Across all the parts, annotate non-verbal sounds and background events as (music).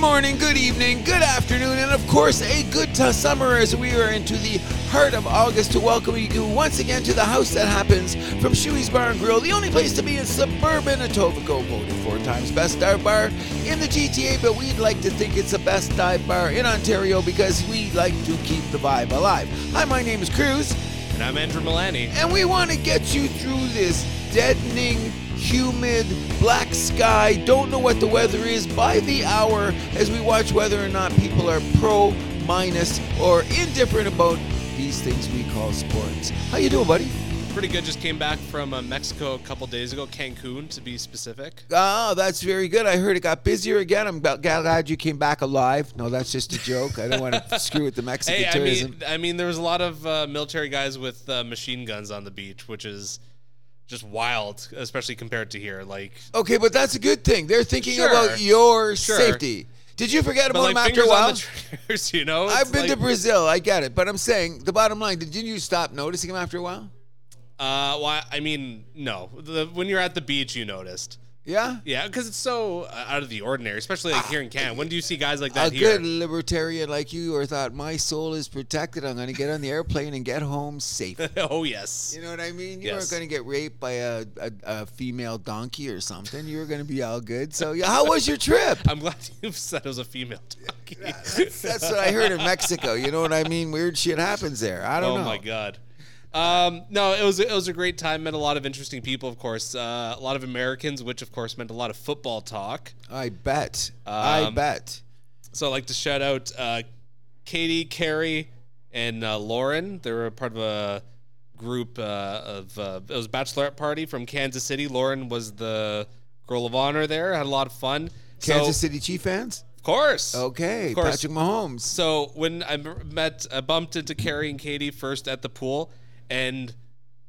morning, good evening, good afternoon, and of course, a good summer as we are into the heart of August to welcome you once again to the house that happens from Shuey's Bar and Grill, the only place to be in suburban Etobicoke, voted four times best dive bar in the GTA, but we'd like to think it's the best dive bar in Ontario because we like to keep the vibe alive. Hi, my name is Cruz, And I'm Andrew Milani. and we want to get you through this deadening, humid, black sky, don't know what the weather is by the hour as we watch whether or not people are pro, minus, or indifferent about these things we call sports. How you doing, buddy? Pretty good. Just came back from uh, Mexico a couple days ago, Cancun to be specific. Oh, that's very good. I heard it got busier again. I'm glad- you came back alive. No, that's just a joke. I don't want to (laughs) screw with the Mexican Hey, I tourism. mean, I mean, there was a lot of uh, military guys with uh, machine guns on the beach, which is just wild, especially compared to here. Like, Okay, but that's a good thing. They're thinking Sure. about your Sure. safety. Did you forget about like them after a while? triggers, (laughs) you know. I've been to Brazil. I get it, but I'm saying the bottom line. Did you stop noticing them after a while? Uh, well, I mean, no. The, when you're at the beach, you noticed. Yeah. Yeah, because it's so uh, out of the ordinary, especially like here in Canada. When do you see guys like A that here? good libertarian like you, or thought my soul is protected. I'm going to get on the airplane and get home safe. (laughs) oh yes. You know what I mean? You Yes. weren't going to get raped by a, a, a female donkey or something. You were going to be all good. So, yeah, how was your trip? (laughs) I'm glad you said it was a female donkey. (laughs) That's what I heard in Mexico. You know what I mean? Weird shit happens there. I don't oh know. Oh my god. Um, no, it was it was a great time. Met a lot of interesting people, of course. Uh, a lot of Americans, which of course meant a lot of football talk. I bet. I Um, bet. So I'd like to shout out uh, Katie, Carrie, and uh, Lauren. They were part of a group uh, of uh, it was a bachelorette party from Kansas City. Lauren was the girl of honor there. Had a lot of fun. Kansas so, City Chief fans? of course. Okay. Of course. Patrick Mahomes. So when I met, I bumped into Carrie and Katie first at the pool, and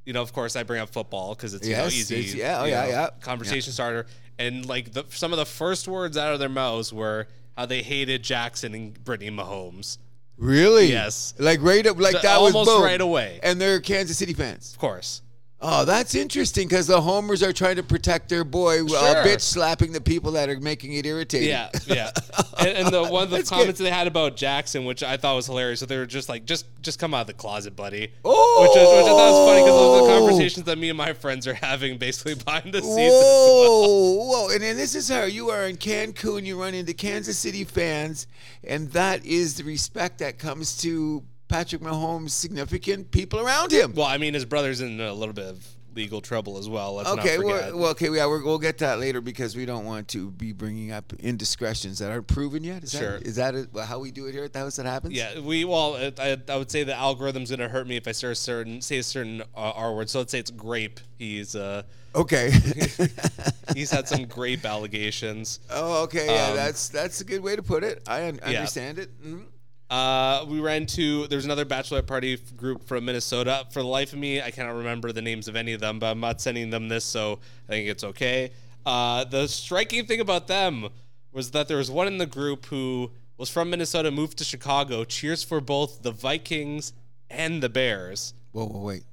you know, of course, I bring up football because it's you know easy. it's- yeah, oh, yeah, know, yeah. Conversation starter, and like the some of the first words out of their mouths were how they hated Jackson and Brittany Mahomes. Really? Yes. Like right up, like So that was almost right away. And they're Kansas City fans. Of course. Oh, that's interesting because the homers are trying to protect their boy, while Sure. bitch slapping the people that are making it irritating. Yeah, yeah. (laughs) and, and the one of the That's good. comments they had about Jackson, which I thought was hilarious, so they were just like, "Just, just come out of the closet, buddy." Oh, which, is, which I thought was funny because those are the oh! conversations that me and my friends are having basically (laughs) behind the scenes. as well. Whoa, whoa! And then this is how you are in Cancun. You run into Kansas City fans, and that is the respect that comes to Patrick Mahomes' significant people around him. Well, I mean, his brother's in a little bit of legal trouble as well. Let's Okay, well, well, okay, yeah, we're, we'll get that later because we don't want to be bringing up indiscretions that aren't proven yet. Is Sure. that is that it, how we do it here at the house that happens? yeah, we well, I, I would say the algorithm's gonna hurt me if I start a certain say a certain uh, R word. So let's say it's grape. He's uh Okay. (laughs) he's had some grape allegations. oh, okay. Yeah, Um, that's that's a good way to put it. I un- Yeah. understand it. Mhm. Uh, we ran to there's another bachelorette party f- group from Minnesota. For the life of me, I cannot remember the names of any of them, but I'm not sending them this, so I think it's okay. Uh, the striking thing about them was that there was one in the group who was from Minnesota, moved to Chicago, cheers for both the Vikings and the Bears. Whoa, whoa, wait,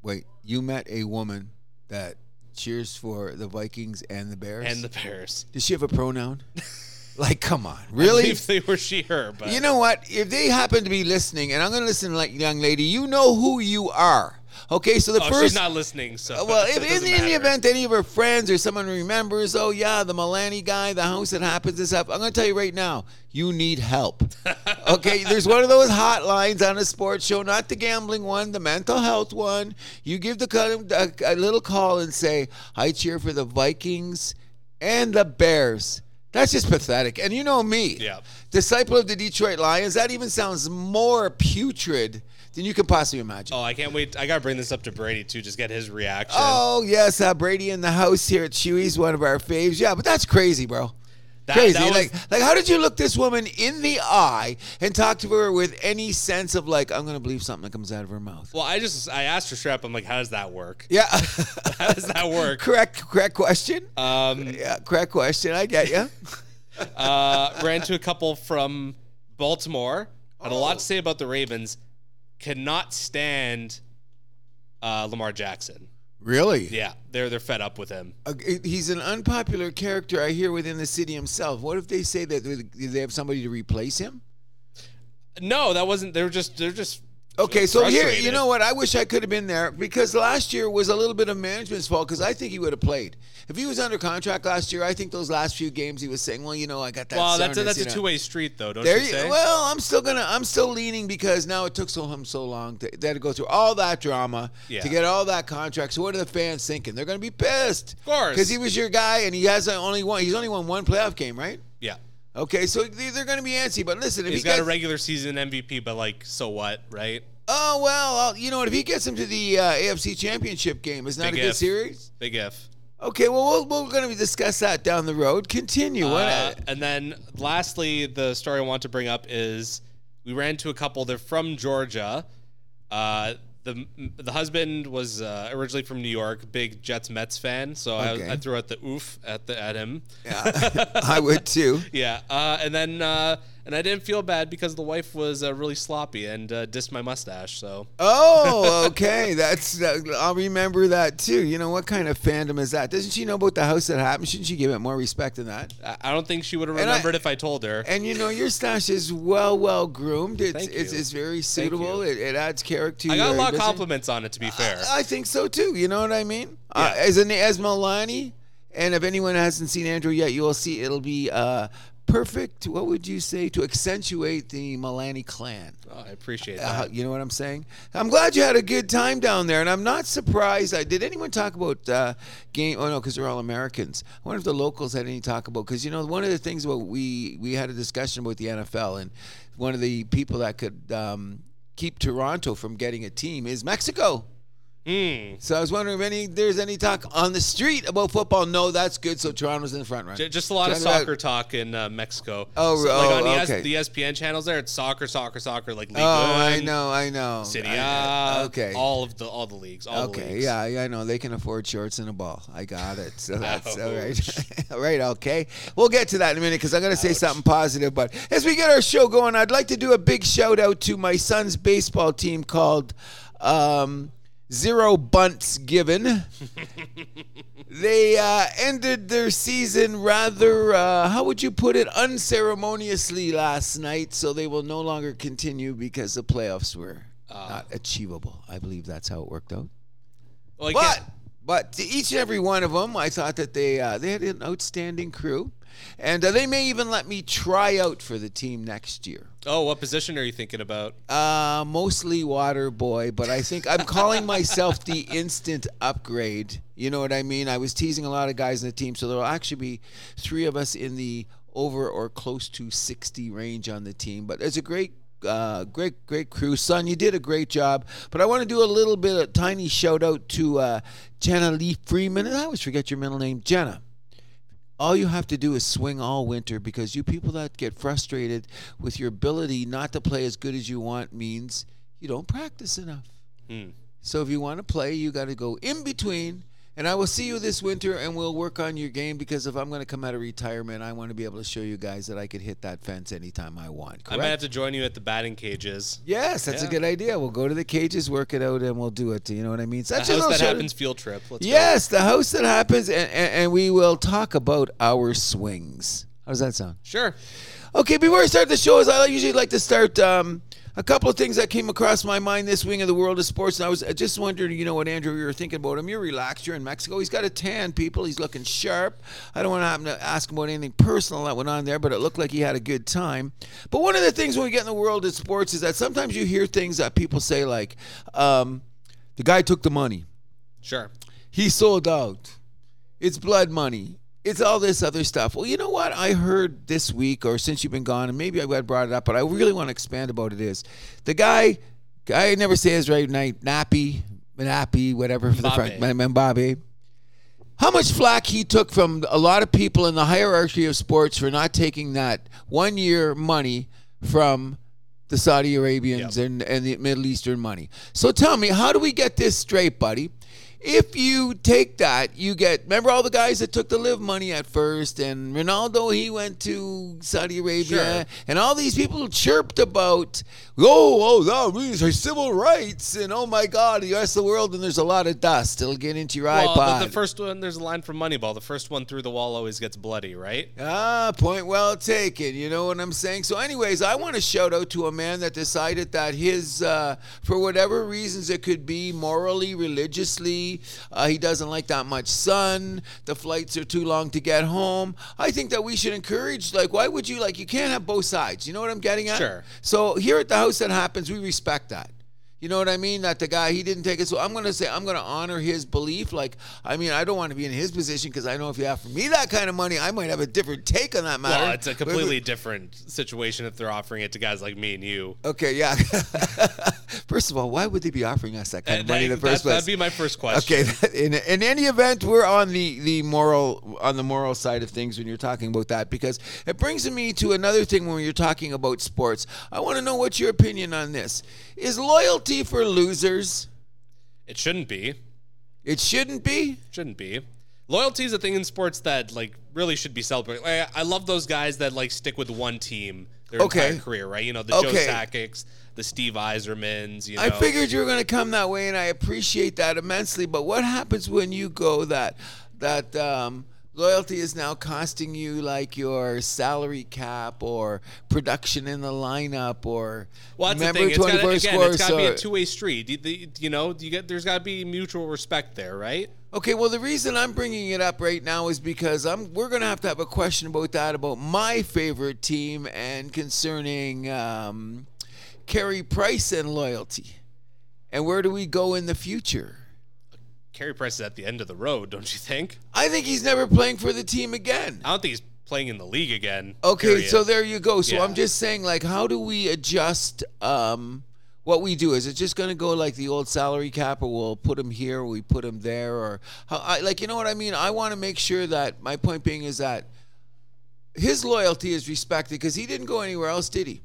wait. You met a woman that cheers for the Vikings and the Bears. And the Bears. Does she have a pronoun? (laughs) like, come on, really? If they were she, her, but You know what? If they happen to be listening, and I'm going to listen like young lady, you know who you are. Okay, so the oh, first. she's not listening, so Uh, well, (laughs) if in, the event any of her friends or someone remembers, oh yeah, the Milani guy, the house that happens this up, I'm going to tell you right now, you need help. (laughs) okay, there's one of those hotlines on a sports show, not the gambling one, the mental health one. You give the a, a little call and say, I cheer for the Vikings and the Bears. That's just pathetic. And you know me, Yeah. disciple of the Detroit Lions. That even sounds more putrid than you can possibly imagine. Oh, I can't wait. I got to bring this up to Brady too, just get his reaction. Oh yes, uh, Brady in the house here at Chewy's, one of our faves. Yeah, but that's crazy, bro. That- crazy. that was- like, like, how did you look this woman in the eye and talk to her with any sense of like, I'm gonna believe something that comes out of her mouth? Well, I just I asked her straight up. I'm like, how does that work? Yeah. (laughs) How does that work? correct. Correct question. Um, yeah. Correct question. I get you. (laughs) uh, ran to a couple from Baltimore. Had a lot to say about the Ravens. Cannot stand uh, Lamar Jackson. Really? Yeah, they're they're fed up with him. Uh, he's an unpopular character, I hear, within the city himself. What if they say that they have somebody to replace him? No, that wasn't. They're just. They're just. Okay, so here, you know what? I wish I could have been there because last year was a little bit of management's fault because I think he would have played. If he was under contract last year, I think those last few games he was saying, "Well, you know, I got that." Well, that's a, that's a two way street, though, don't There you you, say? well, I'm still gonna, I'm still leaning because now it took so him so long to, they had to go through all that drama Yeah. to get all that contract. So what are the fans thinking? They're gonna be pissed, Of course. because he was your guy and he has only one. He's only won one playoff game, right? yeah, Okay, so they- they're gonna be antsy. But listen, if he's he got gets, a regular season MVP, but like, so what, right? oh well, uh, you know what? If he gets him to the uh, AFC Championship game, isn't that Big a good series? Big if. Okay, well, we're, we're going to discuss that down the road. Continue. What- Uh, and then lastly, the story I want to bring up is we ran into a couple. They're from Georgia. Uh, the the husband was uh, originally from New York, big Jets Mets fan. So Okay. I, I threw out the oof at the at him. yeah, (laughs) I would too. (laughs) Yeah, uh, and then uh, and I didn't feel bad because the wife was uh, really sloppy and uh, dissed my mustache. So Oh, (laughs) okay. That's that, I'll remember that too. You know what kind of fandom is that? Doesn't she know about the house that happened? Shouldn't she give it more respect than that? I, I don't think she would have And I- remembered if I told her. And you know your stash is well, well groomed. It's Thank it's, you. it's very suitable. you. It, it adds character. I got a lot of compliments on it, to be fair. I think so too. You know what I mean? Uh, Yeah. as an as Milani, and if anyone hasn't seen Andrew yet, you will see it'll be uh, perfect. What would you say to accentuate the Milani clan? Oh, I appreciate Uh, that. you know what I'm saying? I'm glad you had a good time down there, and I'm not surprised. I, did anyone talk about uh, game? Oh no, because they're all Americans. I wonder if the locals had any talk about because you know one of the things about we we had a discussion about the NFL, and one of the people that could um, keep Toronto from getting a team is Mexico. Hmm. So I was wondering if any there's any talk on the street about football. No, that's good. So Toronto's in the front. J- Just a lot of Talking about- soccer talk in uh, Mexico. Oh, So, like oh, on the, okay. the ESPN channels there, it's soccer, soccer, soccer, like League Oh, I know, I know. City I- okay. all of the all the leagues, all the Okay, leagues. yeah, yeah, I know they can afford shorts and a ball. I got it. So (laughs) that's all right. Ouch. (laughs) all right, okay. We'll get to that in a minute because I'm going to say something positive. But as we get our show going, I'd like to do a big shout out to my son's baseball team called um, Zero Bunts Given. they uh, ended their season rather, uh, how would you put it, unceremoniously last night. So they will no longer continue because the playoffs were not achievable. I believe that's how it worked out. Well, But but to each and every one of them, I thought that they uh, they had an outstanding crew, and uh, they may even let me try out for the team next year. Oh, what position are you thinking about? Uh, mostly water boy, but I think I'm calling myself the (laughs) instant upgrade. You know what I mean? I was teasing a lot of guys in the team, so there'll actually be three of us in the over or close to 60 range on the team. But it's a great, uh, great, great crew. Son, you did a great job. But I want to do a little bit, a tiny shout out to uh, Jenna Lee Freeman. And I always forget your middle name, Jenna all you have to do is swing all winter because you people that get frustrated with your ability not to play as good as you want means you don't practice enough. Hmm. So if you want to play, you got to go in between. And I will see you this winter and we'll work on your game because if I'm going to come out of retirement, I want to be able to show you guys that I could hit that fence anytime I want. I might have to join you at the batting cages. yes, that's a good idea. We'll go to the cages, work it out, and we'll do it. You know what I mean? So The a house little that shout- happens field trip. Let's go. Yes, the house that happens, and, and, and we will talk about our swings. How does that sound? Sure. Okay, before I start the show, as I usually like to start, um, a couple of things that came across my mind this wing of the world of sports, and I was just wondering, you know, what Andrew, you were thinking about him. You're relaxed. You're in Mexico. He's got a tan, people. He's looking sharp. I don't want to happen to ask him about anything personal that went on there, but it looked like he had a good time. But one of the things when we get in the world of sports is that sometimes you hear things that people say like, um, "The guy took the money." Sure. he sold out. It's blood money. It's all this other stuff. Well, you know what I heard this week, or since you've been gone, and maybe I brought it up, but I really want to expand about it. Is the guy? I never say his right name. Nappy, Nappy, whatever for the front. Mbappe. How much flack he took from a lot of people in the hierarchy of sports for not taking that one year money from the Saudi Arabians Yep. and, and the Middle Eastern money. So tell me, how do we get this straight, buddy? If you take that, you get. Remember all the guys that took the LIV money at first, and Ronaldo he went to Saudi Arabia, Sure. and all these people chirped about, oh, oh, that means our civil rights, and oh my God, the rest of the world, and there's a lot of dust. It'll get into your Well, iPod. the, the first one, there's a line from Moneyball. The first one through the wall always gets bloody, right? Ah, point well taken. You know what I'm saying? So, anyways, I want to shout out to a man that decided that his, uh, for whatever reasons it could be, morally, religiously, uh, he doesn't like that much sun. The flights are too long to get home. I think that we should encourage, like, why would you, like, you can't have both sides. You know what I'm getting at? Sure. So, here at the house that happens, we respect that. You know what I mean? That the guy he didn't take it. So I'm gonna say I'm gonna honor his belief. Like I mean, I don't want to be in his position because I know if you offer me that kind of money, I might have a different take on that matter. Well, it's a But- completely different situation if they're offering it to guys like me and you. Okay, yeah. (laughs) first of all, why would they be offering us that kind of Uh, money in the that- first place? That'd be my first question. Okay, (laughs) in, in any event, we're on the, the moral on the moral side of things when you're talking about that because it brings me to another thing when you're talking about sports. I want to know what's your opinion on this. Is loyalty for losers? It shouldn't be. It shouldn't be. Shouldn't be. Loyalty is a thing in sports that like really should be celebrated. Like, I love those guys that like stick with one team their Okay. entire career, right? You know, the Okay. Joe Sakics, the Steve Yzermans. You know, I figured you were going to come that way, and I appreciate that immensely. But what happens when you go that that um, loyalty is now costing you like your salary cap or production in the lineup or Well, that's the thing. It's gotta, 24 again, scores? it's got to be a two-way street. You, the- you know, you get there's got to be mutual respect there, right? Okay, well, the reason I'm bringing it up right now is because I'm we're gonna have to have a question about that about my favorite team and concerning um, Carey Price and loyalty, and where do we go in the future? Carey Price is at the end of the road, don't you think? I think he's never playing for the team again. I don't think he's playing in the league again. Okay, period. so there you go. So Yeah. I'm just saying, like, how do we adjust um, what we do? Is it just going to go like the old salary cap, or we'll put him here, or we put him there, or how? I, like, you know what I mean? I want to make sure that my point being is that his loyalty is respected because he didn't go anywhere else, did he?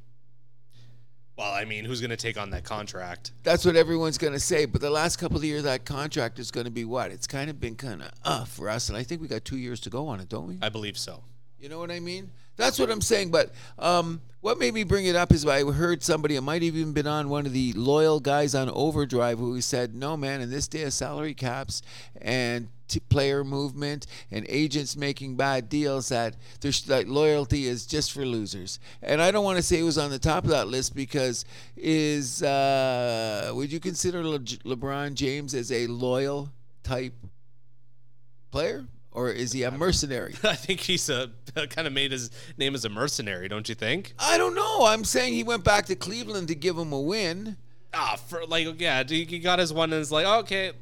Well, I mean, who's going to take on that contract? That's what everyone's going to say. But the last couple of years, that contract is going to be what? It's kind of been kind of uh for us, and I think we got two years to go on it, don't we? I believe so. You know what I mean? That's what I'm saying. But um, what made me bring it up is I heard somebody, it might have even been on one of the loyal guys on Overdrive, who said, no, man, in this day of salary caps and t- player movement and agents making bad deals, that there's that loyalty is just for losers. And I don't want to say it was on the top of that list because is uh, would you consider Le- LeBron James as a loyal type player? Or is he a (laughs) mercenary? I think he's a kind of made his name as a mercenary, don't you think? I don't know. I'm saying he went back to Cleveland to give him a win. Ah, for like, yeah, he he got his one and it's like, okay,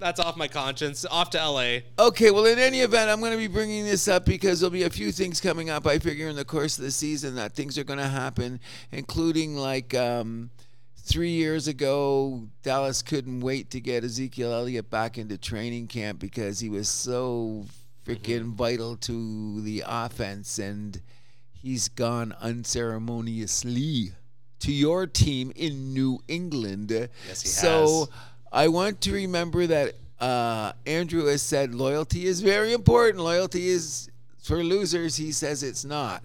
that's off my conscience. Off to L.A. Okay, well, in any event, I'm going to be bringing this up because there'll be a few things coming up. I figure in the course of the season that things are going to happen, including like um, three years ago, Dallas couldn't wait to get Ezekiel Elliott back into training camp because he was so freaking vital to the offense, and he's gone unceremoniously to your team in New England. Yes, he has. so has. I want to remember that uh, Andrew has said loyalty is very important. Loyalty is for losers. He says it's not.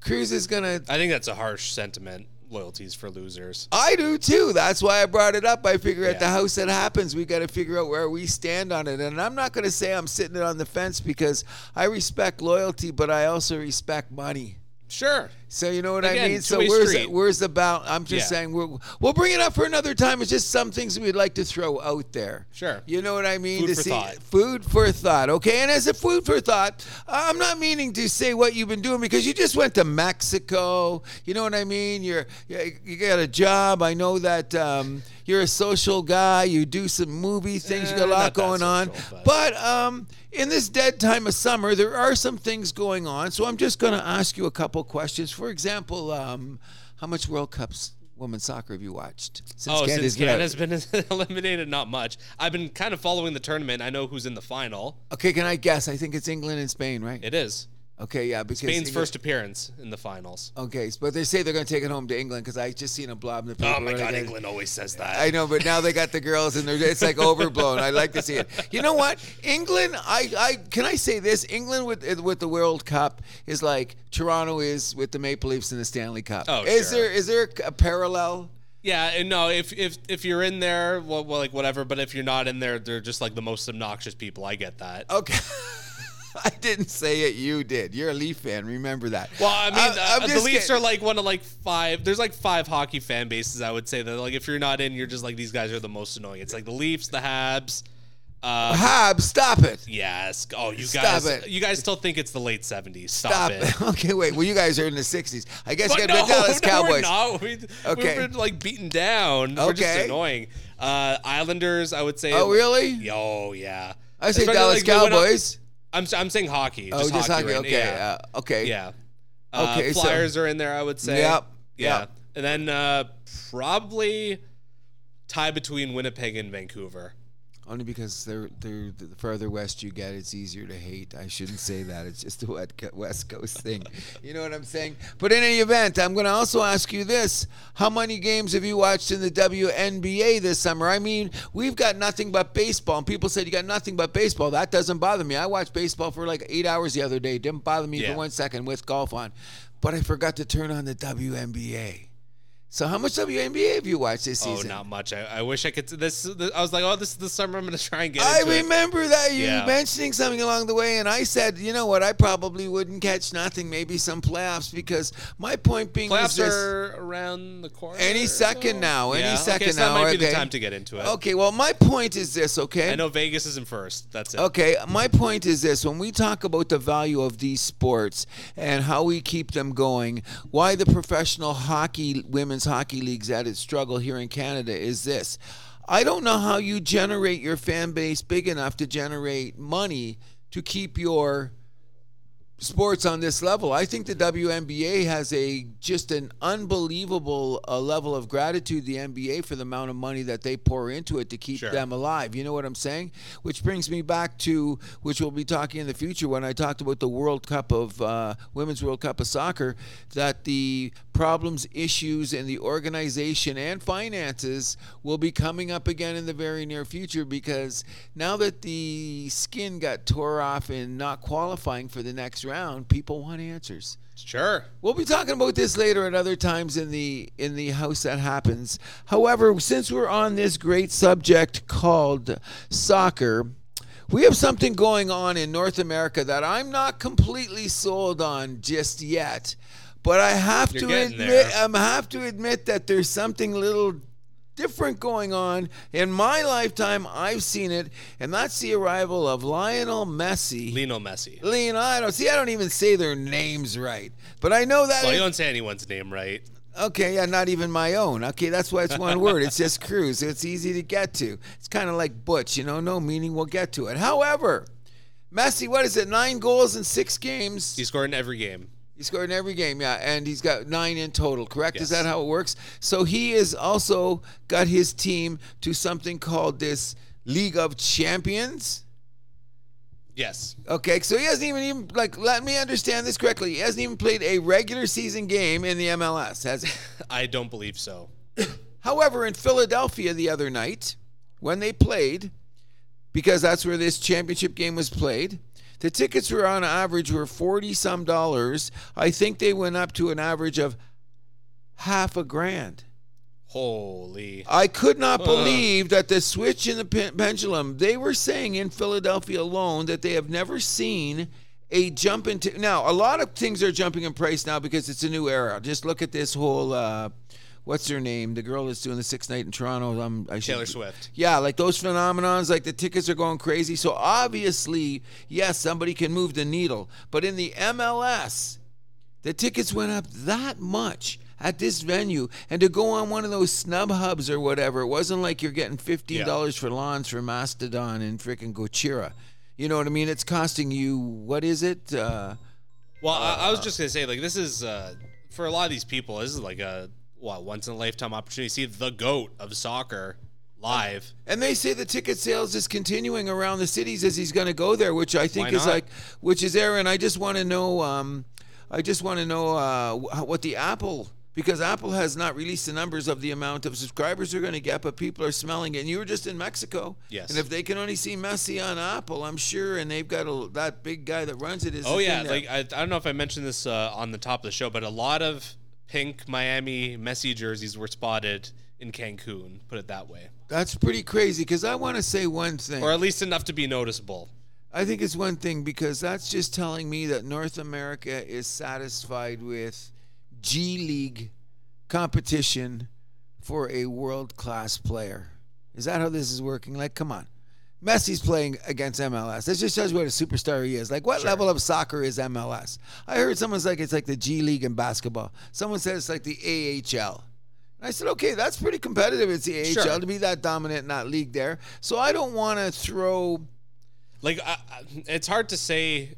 Cruz is gonna. I think that's a harsh sentiment. Loyalties for losers. I do too. That's why I brought it up. I figure at the house that happens, we got to figure out where we stand on it. And I'm not going to say I'm sitting it on the fence because I respect loyalty, but I also respect money. Sure. So you know what I mean. So where's street. where's the balance? I'm just Yeah. saying we'll we'll bring it up for another time. It's just some things we'd like to throw out there. Sure. You know what I mean? Food to for see thought. food for thought. Okay, and as a food for thought, I'm not meaning to say what you've been doing because you just went to Mexico. You know what I mean? You're you got a job. I know that um, you're a social guy. You do some movie things. you got a Eh, lot going on. but- But um, in this dead time of summer, there are some things going on. So I'm just going to ask you a couple questions. For example, um, how much World Cups women's soccer have you watched since Oh, Canada's since? Canada's been (laughs) eliminated, not much. I've been kind of following the tournament. I know who's in the final. Okay, can I guess? I think it's England and Spain, right? It is. Okay, yeah, because Spain's England- first appearance in the finals. Okay, but they say they're going to take it home to England because I just seen a blob in the oh paper. Oh my they God, England always says (laughs) that. I know, but now they got the girls and they're it's like overblown. I like to see it. You know what? England, I, I can I say this? England with uh, with the World Cup is like Toronto is with the Maple Leafs in the Stanley Cup. Oh, is sure. there is there a parallel? Yeah, and no, if if if you're in there, well, well, like whatever. But if you're not in there, they're just like the most obnoxious people. I get that. Okay. (laughs) (laughs) I didn't say it. You did. You're a Leaf fan. Remember that. Well, I mean, I- I'm uh, the Leafs get- are like one of like five. There's like five hockey fan bases. I would say that like if you're not in, you're just like these guys are the most annoying. It's like the Leafs, the Habs. Uh, Hab, stop it. yes. Oh, you guys. You guys still think it's the late '70s. Stop, Stop it. it. (laughs) Okay, wait. Well, you guys are in the '60s. I guess But you no, got Dallas (laughs) no, Cowboys. we're not. We, Okay. We've been like beaten down. We're just Okay. annoying. Uh, Islanders, I would say. Oh, really? Oh, yeah. I say Especially, Dallas like, Cowboys. I'm I'm saying hockey. Oh, just, hockey. hockey. right? Okay. Yeah. Uh, okay. yeah. Uh, Okay, so- Flyers are in there. I would say. Yep, Yeah. yep. And then uh, probably tie between Winnipeg and Vancouver. Only because they're they're the further west you get, it's easier to hate. I shouldn't say that. It's just a wet West Coast thing. You know what I'm saying? But in any event, I'm going to also ask you this: How many games have you watched in the WNBA this summer? I mean, we've got nothing but baseball, and people said you got nothing but baseball. That doesn't bother me. I watched baseball for like eight hours the other day. Didn't bother me Yeah. for one second with golf on, but I forgot to turn on the WNBA. So how much WNBA have you watched this oh, season? Oh, not much. I, I wish I could. This, this. I was like, oh, this is the summer. I'm going to try and get I into it. remember that you Yeah. mentioning something along the way, and I said, you know what, I probably wouldn't catch nothing, maybe some playoffs, because my point being Playoffs this. are around the corner. Any second now, any Yeah, second okay, so now, That might be okay. the time to get into it. Okay, well, my point is this, okay? I know Vegas isn't first. That's it. Okay, my point is this: when we talk about the value of these sports and how we keep them going, why the professional hockey, women's hockey leagues at its struggle here in Canada is this: I don't know how you generate your fan base big enough to generate money to keep your sports on this level. I think the WNBA has a just an unbelievable uh, level of gratitude the NBA for the amount of money that they pour into it to keep Sure. them alive. You know what I'm saying? Which brings me back to which we'll be talking in the future when I talked about the World Cup of uh, Women's World Cup of Soccer that the problems, issues in the organization and finances will be coming up again in the very near future because now that the skin got tore off in not qualifying for the next round, people want answers. Sure. We'll be talking about this later at other times in the in the house that happens. However, since we're on this great subject called soccer, we have something going on in North America that I'm not completely sold on just yet. But I have You're to admit there. I have to admit that there's something little different going on in my lifetime. I've seen it, and that's the arrival of Lionel Messi. Lino Messi. Don't see. I don't even say their names right, but I know that. Well, you don't say anyone's name right. okay, yeah, not even my own. Okay, that's why it's one word. It's just Cruz. It's easy to get to. It's kind of like Butch, you know. No meaning. We'll get to it. However, Messi, what is it? Nine goals in six games. He scored in every game. He scored in every game, yeah, and he's got nine in total. Correct? Is that how it works? So he has also got his team to something called this League of Champions. Yes. Okay, so he hasn't even even like let me understand this correctly. He hasn't even played a regular season game in the MLS, has he? (laughs) I don't believe so. (coughs) However, in Philadelphia the other night, when they played, because that's where this championship game was played, the tickets were on average were forty some dollars. I think they went up to an average of half a grand. Holy. I could not believe that the switch in the pen- pendulum. They were saying in Philadelphia alone that they have never seen a jump into. Now, a lot of things are jumping in price now because it's a new era. Just look at this whole. Uh, what's her name? The girl that's doing the six night in Toronto. Um, I should- Taylor Swift. Yeah, like those phenomenons, like the tickets are going crazy. So obviously, yes, somebody can move the needle. But in the MLS, the tickets went up that much at this venue, and to go on one of those StubHubs or whatever, it wasn't like you're getting fifteen dollars for lawns for Mastodon and freaking Gojira. You know what I mean? It's costing you what is it? Uh, Well, I, I was just gonna say, like, this is uh, for a lot of these people. This is like a what once in a lifetime opportunity to see the goat of soccer live. And they say the ticket sales is continuing around the cities as he's going to go there, which I think is like, which is Aaron. I just want to know, um, I just want to know uh, what the Apple, because Apple has not released the numbers of the amount of subscribers they're going to get, but people are smelling it. And you were just in Mexico, Yes. And if they can only see Messi on Apple, I'm sure, and they've got a, that big guy that runs it is. Oh yeah, like I, I don't know if I mentioned this uh, on the top of the show, but a lot of pink Miami Messi jerseys were spotted in Cancun. Put it that way, that's pretty crazy. Because I want to say one thing. or at least enough to be noticeable. I think it's one thing because that's just telling me that North America is satisfied with G League competition for a world class player. Is that how this is working? Like, come on. Messi's playing against MLS. That just shows what a superstar he is. Like, what level of soccer is MLS? I heard someone's like it's like the G League in basketball. Someone said it's like the AHL. And I said, okay, that's pretty competitive. It's the AHL Sure. to be that dominant in that league there. So I don't want to throw Like I, I- it's hard to say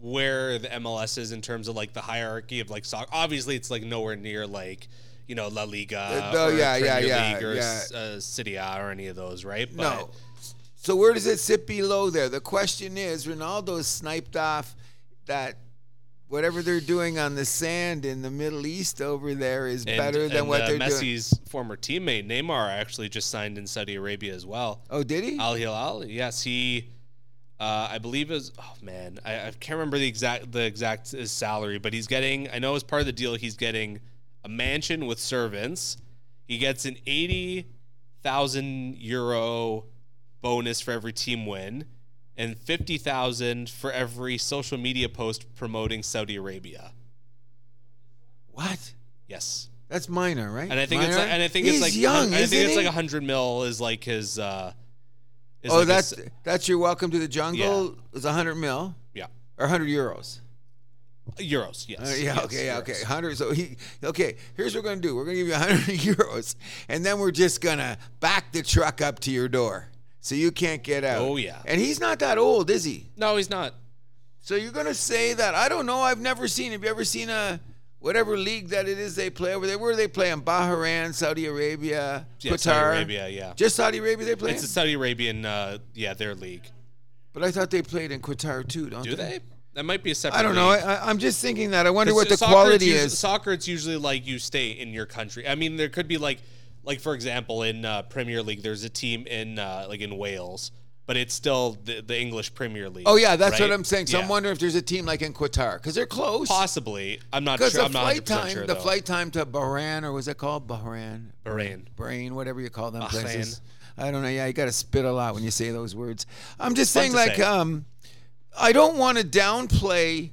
where the MLS is in terms of like the hierarchy of like soccer. Obviously, it's like nowhere near like you know La Liga. Uh, oh, or yeah, yeah, Premier yeah, League or yeah. uh, Serie A or any of those, right? No. So where does it sit below there? The question is, Ronaldo's sniped off that whatever they're doing on the sand in the Middle East over there is And, better than and, what uh, they're doing. Messi's former teammate Neymar actually just signed in Saudi Arabia as well. Oh, did he? Al Hilal, yes, he, uh, I believe is. Oh man, I, I can't remember the exact the exact his salary, but he's getting. I know as part of the deal, he's getting a mansion with servants. He gets an eighty thousand euro bonus for every team win, and fifty thousand for every social media post promoting Saudi Arabia. What? Yes, That's minor, right? and I think it's like, and I think He's it's like young. I think it's he? like a hundred mil is like his. uh is Oh, like that's his- that's your welcome to the jungle. Is a hundred mil yeah. or hundred euros? Euros, yes. Uh, yeah, yes, okay, yeah, euros. okay. Hundred. So he, okay. Here's what we're gonna do. We're gonna give you hundred (laughs) euros, and then we're just gonna back the truck up to your door, so you can't get out. Oh, yeah. And he's not that old, is he? No, he's not. So you're gonna say that? I don't know. I've never seen. Have you ever seen a whatever league that it is they play over there? Where do they play? In Bahrain, Saudi Arabia, Yeah, Qatar. Saudi Arabia, yeah. Just Saudi Arabia they play. It's a Saudi Arabian, uh, yeah, their league. but I thought they played in Qatar too. Don't Do they? That might be a separate. I don't know. league. I, I'm just thinking that. I wonder what the soccer, quality is. Soccer, it's usually like you stay in your country. I mean, there could be like, like for example, in uh, Premier League, there's a team in uh, like in Wales, but it's still the, the English Premier League. Oh yeah, that's what? I'm saying. So I'm wondering if there's a team like in Qatar because they're close. Possibly, I'm not Because sure. the I'm not flight 100% time, sure the flight time to Bahrain or was it called Bahrain? Bahrain. Bahrain, whatever you call them Bahrain. places. I don't know. Yeah, you got to spit a lot when you say those words. I'm just Fun saying, like, say. um, I don't want to downplay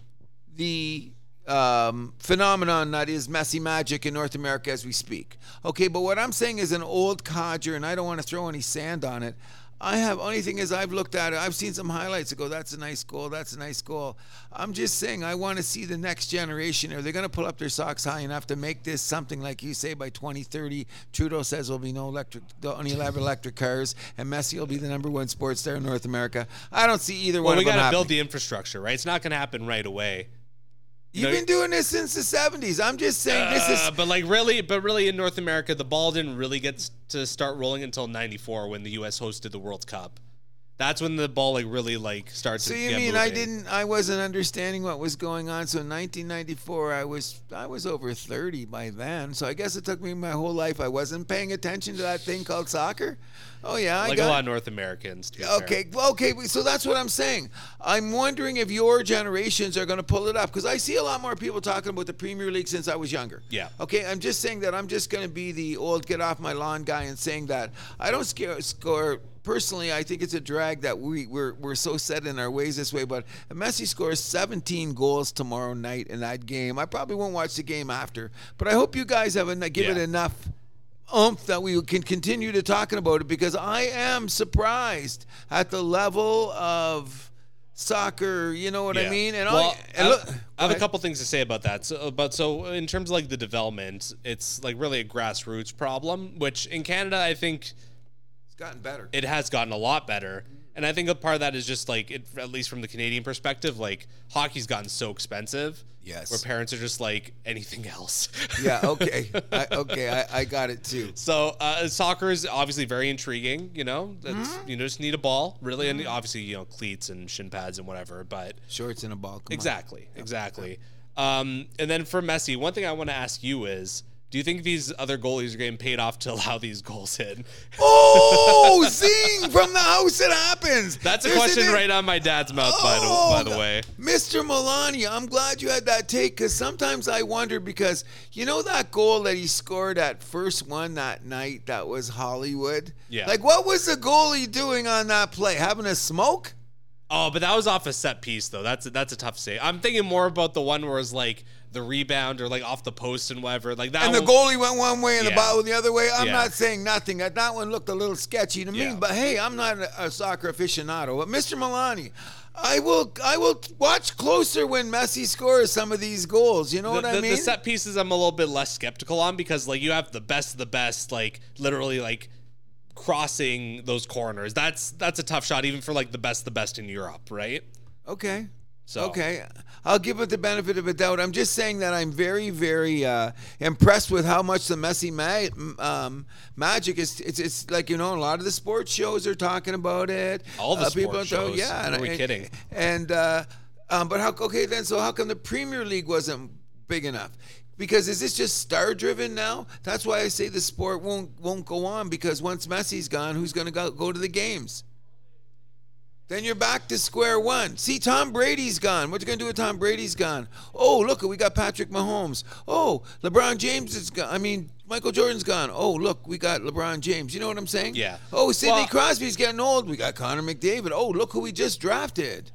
the um, phenomenon that is Messi magic in North America as we speak. Okay, but what I'm saying is an old codger, and I don't want to throw any sand on it. I have only thing is I've looked at it. I've seen some highlights that go, "That's a nice goal. That's a nice goal." I'm just saying I want to see the next generation. Are they going to pull up their socks high enough to make this something like you say by 2030? Trudeau says there'll be no electric, only have electric cars, and Messi will be the number one sports star in North America. I don't see either Well, one we got to build the infrastructure, right? It's not going to happen right away. You've been doing this since the 70s. I'm just saying this Uh, is. but like really, but really in North America, the ball didn't really get to start rolling until '94 when the U.S. hosted the World Cup. That's when the ball like really like starts. So to you mean I didn't? I wasn't understanding what was going on. So in 1994, I was I was over 30 by then. So I guess it took me my whole life. I wasn't paying attention to that thing called soccer. Oh yeah, I like got. a lot of North Americans. To be fair. Okay, well, okay, so that's what I'm saying. I'm wondering if your generations are going to pull it up because I see a lot more people talking about the Premier League since I was younger. Yeah. Okay, I'm just saying that I'm just going to be the old get off my lawn guy and saying that I don't scare, score. Personally, I think it's a drag that we we're, we're so set in our ways this way. But Messi scores 17 goals tomorrow night in that game, I probably won't watch the game after. But I hope you guys have en- give it Yeah. enough oomph that we can continue to talking about it because I am surprised at the level of soccer. You know what I mean? And, well, I, and I, look, I have a couple things to say about that. So, but so in terms of like the development, it's like really a grassroots problem. Which in Canada, I think gotten better. it has gotten a lot better. And I think a part of that is just like, it, at least from the Canadian perspective, like hockey's gotten so expensive. Yes. Where parents are just like anything else. Yeah. (laughs) Okay. I, okay. I, I got it too. So uh, soccer is obviously very intriguing. You know, that's, Mm-hmm. you just need a ball, really, and obviously you know cleats and shin pads and whatever. But Shorts and a ball. Come on. exactly, exactly. Um, and then for Messi, one thing I want to ask you is, do you think these other goalies are getting paid off to allow these goals in? (laughs) Oh, zing from the house it happens. That's a There's question an- right on my dad's mouth, by the Oh, by the oh, way. Mr. Milani, I'm glad you had that take because sometimes I wonder because you know that goal that he scored at first one that night that was Hollywood? Yeah. Like, what was the goalie doing on that play? Having a smoke? Oh, but that was off a set piece though. That's that's a tough say. I'm thinking more about the one where it's like the rebound or like off the post and whatever. Like that. And the goalie went one way and the Yeah. ball the other way. I'm Yeah. not saying nothing. That one looked a little sketchy to me. Yeah. But hey, I'm not a, a soccer aficionado. But Mr. Milani, I will I will watch closer when Messi scores some of these goals. You know the, what I the- mean? the set pieces I'm a little bit less skeptical on because like you have the best of the best, like literally like crossing those corners. That's that's a tough shot even for like the best of the best in Europe, right? Okay. So- Okay, I'll give it the benefit of a doubt. I'm just saying that I'm very, very uh, impressed with how much the Messi ma- um, magic is. It's, it's like you know, a lot of the sports shows are talking about it. All the uh, people shows. Yeah, Who are we and, kidding? And uh, um, but how? Okay, then so how come the Premier League wasn't big enough? Because is this just star driven now? That's why I say the sport won't won't go on because once Messi's gone, who's going to go go to the games? Then you're back to square one. See, Tom Brady's gone. What you gonna do with Tom Brady's gone? Oh, look, we got Patrick Mahomes. Oh, LeBron James is gone. I mean, Michael Jordan's gone. Oh, look, we got LeBron James. You know what I'm saying? Yeah. Oh, Sidney Well- Crosby's getting old. We got Connor McDavid. Oh, look who we just drafted.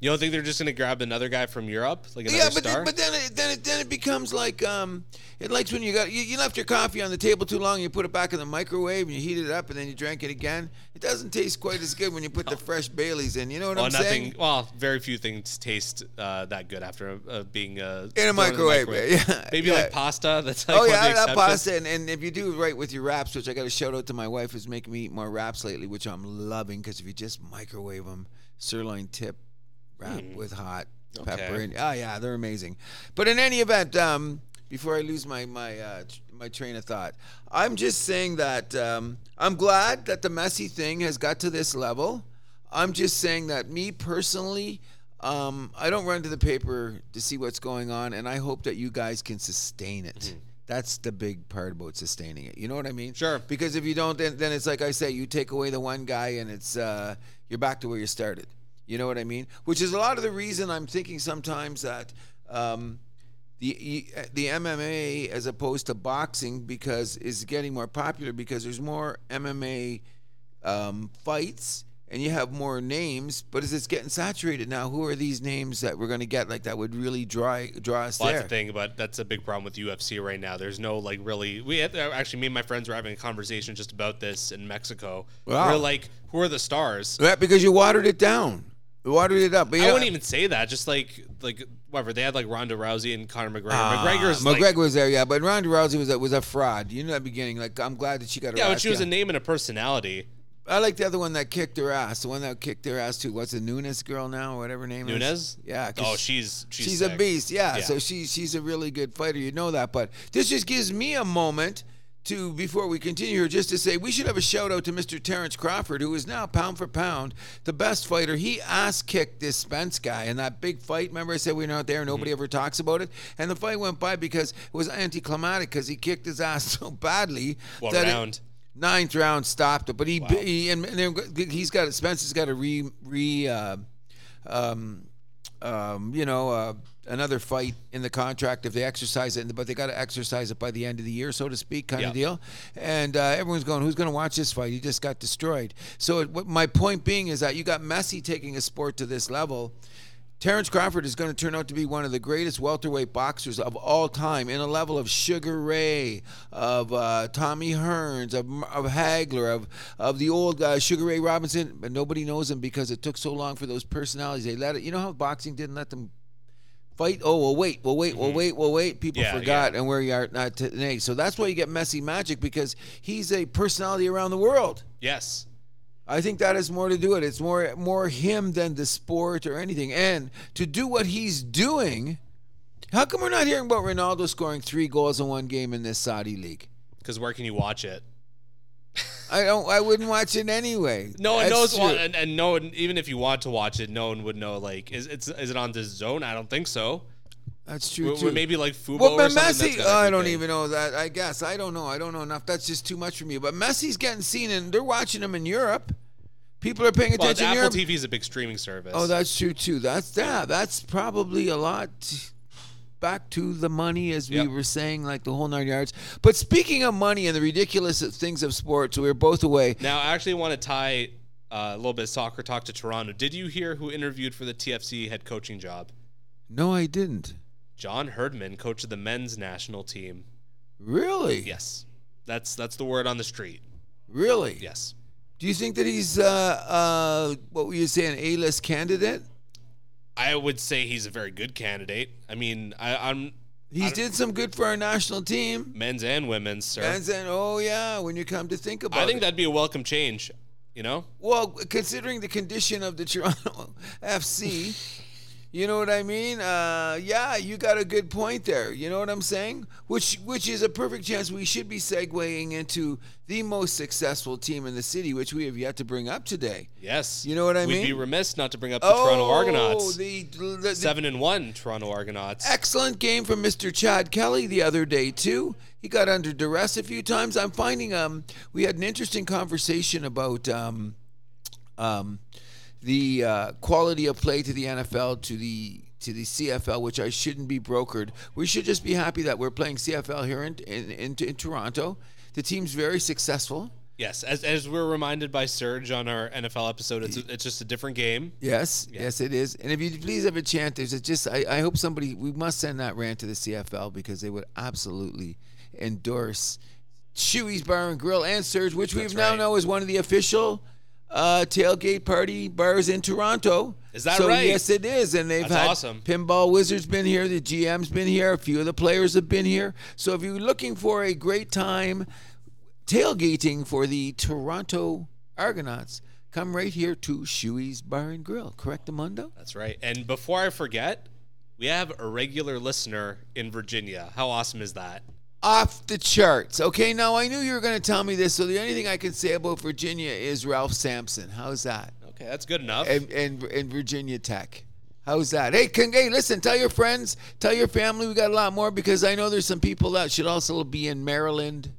You don't think they're just gonna grab another guy from Europe, like another yeah, but star? then, but then it, then it then it becomes like um, it likes when you got you, you left your coffee on the table too long. You put it back in the microwave and you heat it up and then you drank it again. It doesn't taste quite as good when you put the (laughs) fresh Baileys in. You know what well, I'm nothing. saying? Well, very few things taste uh, that good after uh, being uh, In a thrown microwave, yeah, (laughs) Maybe yeah. like pasta. That's like Oh yeah, that pasta, and, and if you do it right with your wraps, which I got to shout out to my wife, who's making me eat more wraps lately, which I'm loving because if you just microwave them, sirloin tip wrap with hot pepper. Okay. and oh yeah, they're amazing. But in any event, um, before I lose my my uh, tr- my train of thought, I'm just saying that um, I'm glad that the Messi thing has got to this level. I'm just saying that me personally. Um, I don't run to the paper to see what's going on, and I hope that you guys can sustain it. Mm-hmm. That's the big part about sustaining it. You know what I mean? Sure. Because if you don't, then, then it's like I say, you take away the one guy, and it's uh, you're back to where you started. You know what I mean? Which is a lot of the reason I'm thinking sometimes that um, the the MMA as opposed to boxing because is getting more popular because there's more MMA um, fights and you have more names, but as it's getting saturated now, who are these names that we're going to get like that would really draw draw us Well, there? that's the thing, but that's a big problem with UFC right now. There's no like really. We had, actually, me and my friends were having a conversation just about this in Mexico. Wow. We're like, who are the stars? Yeah, because you watered it down, you watered it up. But I yeah, wouldn't even say that. Just like like whatever they had like Ronda Rousey and Conor McGregor. Ah, McGregor's McGregor like was there, yeah, but Ronda Rousey was a, was a fraud. You know, at the beginning, like I'm glad that she got yeah, but she was a name and a personality. I like the other one that kicked her ass. The one that kicked her ass too. What's the Nunes girl now, or whatever her name Nunez. is? Yeah. Oh, she's she's, she's, a beast. Yeah. Yeah. So she she's a really good fighter. You know that. But this just gives me a moment to before we continue here, just to say we should have a shout out to Mr. Terrence Crawford, who is now pound for pound the best fighter. He ass kicked this Spence guy in that big fight. Remember, I said we were not there. Nobody Mm-hmm. ever talks about it. And the fight went by because it was anticlimactic because he kicked his ass (laughs) so badly. What that it- ninth round stopped it, but he, he and, and then he's got Spence's got to re re uh, um, um, you know uh, another fight in the contract if they exercise it, but they got to exercise it by the end of the year, so to speak, kind Yeah. of deal. And uh, everyone's going, who's going to watch this fight? He just got destroyed. So it, my point being is that you got Messi taking a sport to this level. Terrence Crawford is going to turn out to be one of the greatest welterweight boxers of all time in a level of Sugar Ray, of uh, Tommy Hearns, of, of Hagler, of, of the old uh, Sugar Ray Robinson. But nobody knows him because it took so long for those personalities. They let it. You know how boxing didn't let them fight? Oh, well, wait, well, wait, well, wait, well, wait. People Yeah, forgot and where you are not today. So that's why you get Messi Magic because he's a personality around the world. Yes. I think that has more to do it. It's more more him than the sport or anything. And to do what he's doing, how come we're not hearing about Ronaldo scoring three goals in one game in this Saudi league? Because where can you watch it? (laughs) I don't. I wouldn't watch it anyway. No one That's knows, and, and no one, even if you want to watch it, no one would know. Like, is it's is it on the zone? I don't think so. That's true too. maybe like Fubo Well, or but something. Messi, I don't even know that. I guess I don't know. I don't know enough. That's just too much for me. But Messi's getting seen, and they're watching him in Europe. People are paying attention. in Apple. TV is a big streaming service. Oh, that's true too. That's yeah. That's probably a lot. Back to the money, as we Yep. were saying, like the whole nine yards. But speaking of money and the ridiculous things of sports, we were both away. Now, I actually want to tie uh, a little bit of soccer talk to Toronto. Did you hear who interviewed for the TFC head coaching job? No, I didn't. John Herdman, coach of the men's national team. Really? Yes, that's that's the word on the street. Really? Yes. Do you think that he's uh uh what were you saying, A list candidate? I would say he's a very good candidate. I mean, I, I'm He did some good for our national team. men's and women's, sir. And oh yeah, when you come to think about it, I think it. that'd be a welcome change. You know, Well, considering the condition of the (laughs) Toronto FC, you know what I mean? Uh, yeah, you got a good point there. You know what I'm saying? Which which is a perfect chance we should be segueing into the most successful team in the city, which we have yet to bring up today. yes. You know what I mean? We'd be remiss not to bring up the Toronto Argonauts. Oh, the, the, the Seven and one Toronto Argonauts. excellent game from Mr. Chad Kelly the other day too. He got under duress a few times. I'm finding um we had an interesting conversation about um um the uh, quality of play to the NFL to the to the CFL, which I shouldn't be brokered. We should just be happy that we're playing CFL here in in, in, in Toronto. The team's very successful. Yes, as, as we're reminded by Serge on our NFL episode, it's it's just a different game. Yes, yes, it is. And if you please have a chant, there's a just. I, I hope somebody. We must send that rant to the CFL because they would absolutely endorse Chewy's Bar and Grill and Surge, which we now right. know is one of the official uh, tailgate party bars in Toronto. Is that so, right? Yes, it is. And they've That's had awesome. Pinball Wizards been here. The GM's been here. A few of the players have been here. So if you're looking for a great time tailgating for the Toronto Argonauts, come right here to Shuey's Bar and Grill. Correct, Amundo? That's right. And before I forget, we have a regular listener in Virginia. How awesome is that? Off the charts. Okay, now I knew you were going to tell me this, so the only thing I can say about Virginia is Ralph Sampson. How's that? Okay, that's good enough. And, and, and Virginia Tech. How's that? Hey, can, hey, listen, tell your friends, tell your family we got a lot more because I know there's some people that should also be in Maryland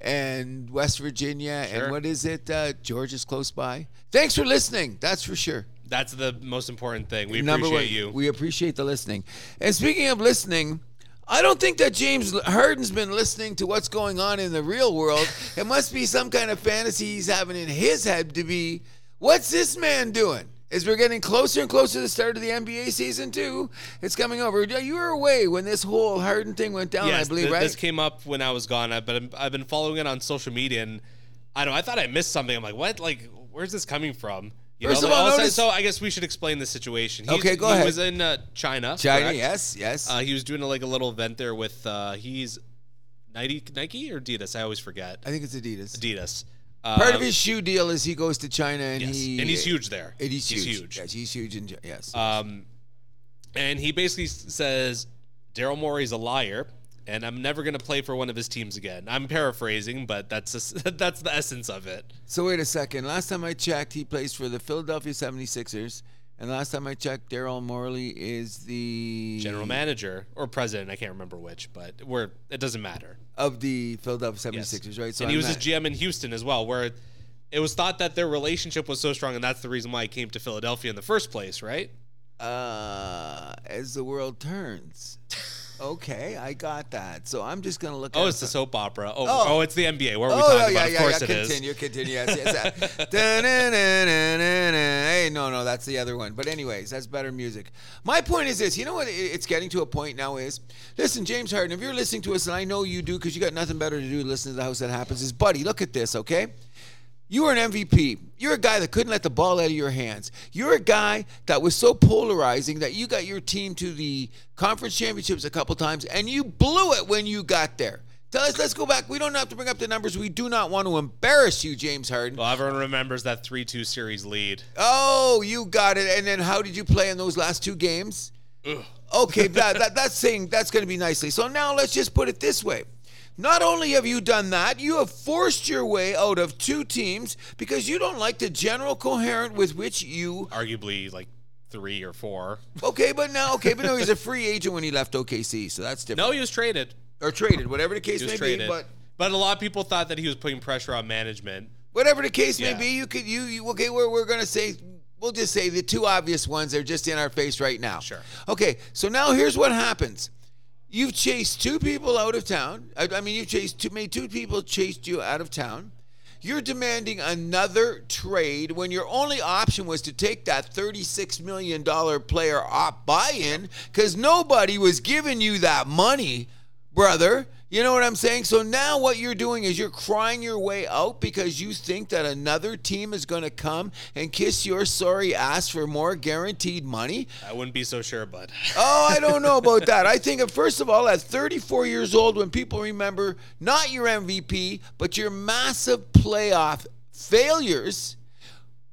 and West Virginia. Sure. And what is it? Uh, Georgia's close by. Thanks for listening. That's for sure. That's the most important thing. We Number appreciate one, you. We appreciate the listening. And speaking of listening, I don't think that James Harden's been listening to what's going on in the real world. (laughs) it must be some kind of fantasy he's having in his head to be, what's this man doing? As we're getting closer and closer to the start of the NBA season, too, it's coming over. You were away when this whole Harden thing went down, yes, I believe, th- right? this came up when I was gone. I've been I've been following it on social media, and I don't. I thought I missed something. I'm like, what? Like, where's this coming from? You First know, of all, all of a sudden- notice- so I guess we should explain the situation. He's- Okay, go ahead. he ahead. was in uh, China. China, correct? yes, yes. Uh, he was doing like a little event there with uh, he's Nike, Nike or Adidas. I always forget. I think it's Adidas. Adidas. Part of Um, his shoe deal is he goes to China and yes, he and he's huge there. And he's, He's huge. Yes, he's huge. In, yes. Um, and he basically s- says Daryl Morey's a liar, and I'm never going to play for one of his teams again. I'm paraphrasing, but that's just, (laughs) that's the essence of it. So wait a second. Last time I checked, he plays for the Philadelphia 76ers. And last time I checked, Daryl Morey is the General manager or president, I can't remember which, but we're it doesn't matter. of the Philadelphia Yes. 76ers, right? and he I'm was his GM in Houston as well, where it, it was thought that their relationship was so strong, and that's the reason why he came to Philadelphia in the first place, right? uh, as the world turns. (laughs) Okay, I got that. So I'm just gonna look. Oh, it's the soap opera. Oh, Oh. oh, it's the NBA. Where are we Oh, talking yeah, about? yeah, of course yeah. it is. Continue, continue. Yes, yes. hey, no, no, that's the other one. But anyways, that's better music. My point is this. You know what? It's getting to a point now. Is listen, James Harden. If you're listening to us, and I know you do, because you got nothing better to do listen to the House That Happens. Is buddy, look at this, okay? You were an MVP. You're a guy that couldn't let the ball out of your hands. You're a guy that was so polarizing that you got your team to the conference championships a couple times and you blew it when you got there. Tell us, let's go back. We don't have to bring up the numbers. We do not want to embarrass you, James Harden. Well, everyone remembers that 3 2 series lead. Oh, you got it. And then how did you play in those last two games? Okay, that, that, (laughs) that's saying that's going to be nicely. So now let's just put it this way. Not only have you done that, you have forced your way out of two teams because you don't like the general coherent with which you. Arguably, like three or four. Okay, but now, okay, but no, he's a (laughs) free agent when he left OKC, so that's different. No, he was traded. Or traded, whatever the case may traded. be. But but a lot of people thought that he was putting pressure on management. whatever the case may be, you could you, you okay. We're we're gonna say we'll just say the two obvious ones are just in our face right now. Sure. Okay, so now here's what happens. You've chased two people out of town. I, I mean, you've chased two, made two people chased you out of town. You're demanding another trade when your only option was to take that $36 million player op buy-in because nobody was giving you that money, brother. You know what I'm saying? So now what you're doing is you're crying your way out because you think that another team is going to come and kiss your sorry ass for more guaranteed money. I wouldn't be so sure, bud. Oh, I don't know about (laughs) that. I think, uh, first of all, at 34 years old, when people remember not your MVP, but your massive playoff failures,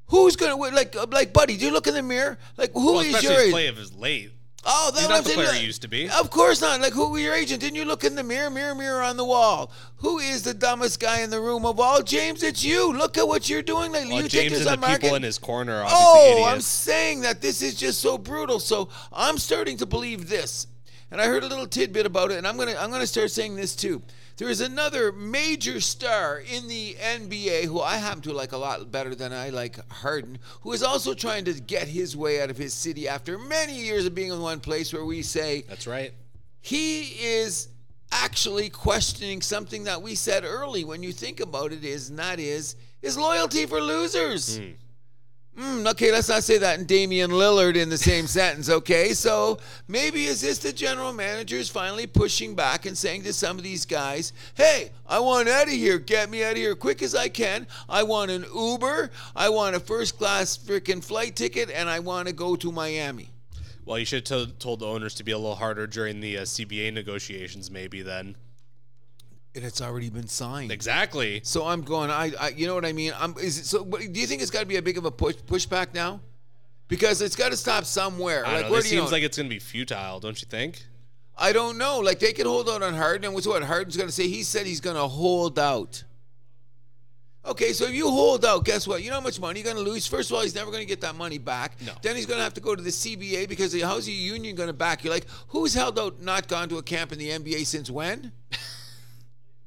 who's going to, like, uh, like, buddy, do you look in the mirror? Like, who well, is your his play of his late. Oh, that He's not the player he used to be. Of course not. Like, who were your agent? Didn't you look in the mirror, mirror, mirror on the wall? Who is the dumbest guy in the room of all? James, it's you. Look at what you're doing lately. Well, you James and the people in his corner are Oh, idiots. I'm saying that this is just so brutal. So I'm starting to believe this. And I heard a little tidbit about it, and I'm gonna I'm gonna start saying this too. There is another major star in the NBA who I happen to like a lot better than I like Harden, who is also trying to get his way out of his city after many years of being in one place where we say That's right. he is actually questioning something that we said early when you think about it is and that is his loyalty for losers. Mm, okay, let's not say that in Damian Lillard in the same (laughs) sentence, okay? So maybe is this the general managers finally pushing back and saying to some of these guys, hey, I want out of here. Get me out of here quick as I can. I want an Uber. I want a first class freaking flight ticket, and I want to go to Miami. Well, you should have told the owners to be a little harder during the uh, CBA negotiations, maybe then. And it's already been signed. Exactly. So I'm going. I, I you know what I mean. I'm. Is it, so? Do you think it's got to be a big of a push pushback now? Because it's got to stop somewhere. I like know. where you seems know? like it's going to be futile, don't you think? I don't know. Like they could hold out on Harden, and what's what Harden's going to say? He said he's going to hold out. Okay, so if you hold out, guess what? You know how much money you're going to lose? First of all, he's never going to get that money back. No. Then he's going to have to go to the CBA because the how's the union going to back you? Like, who's held out, not gone to a camp in the NBA since when? (laughs)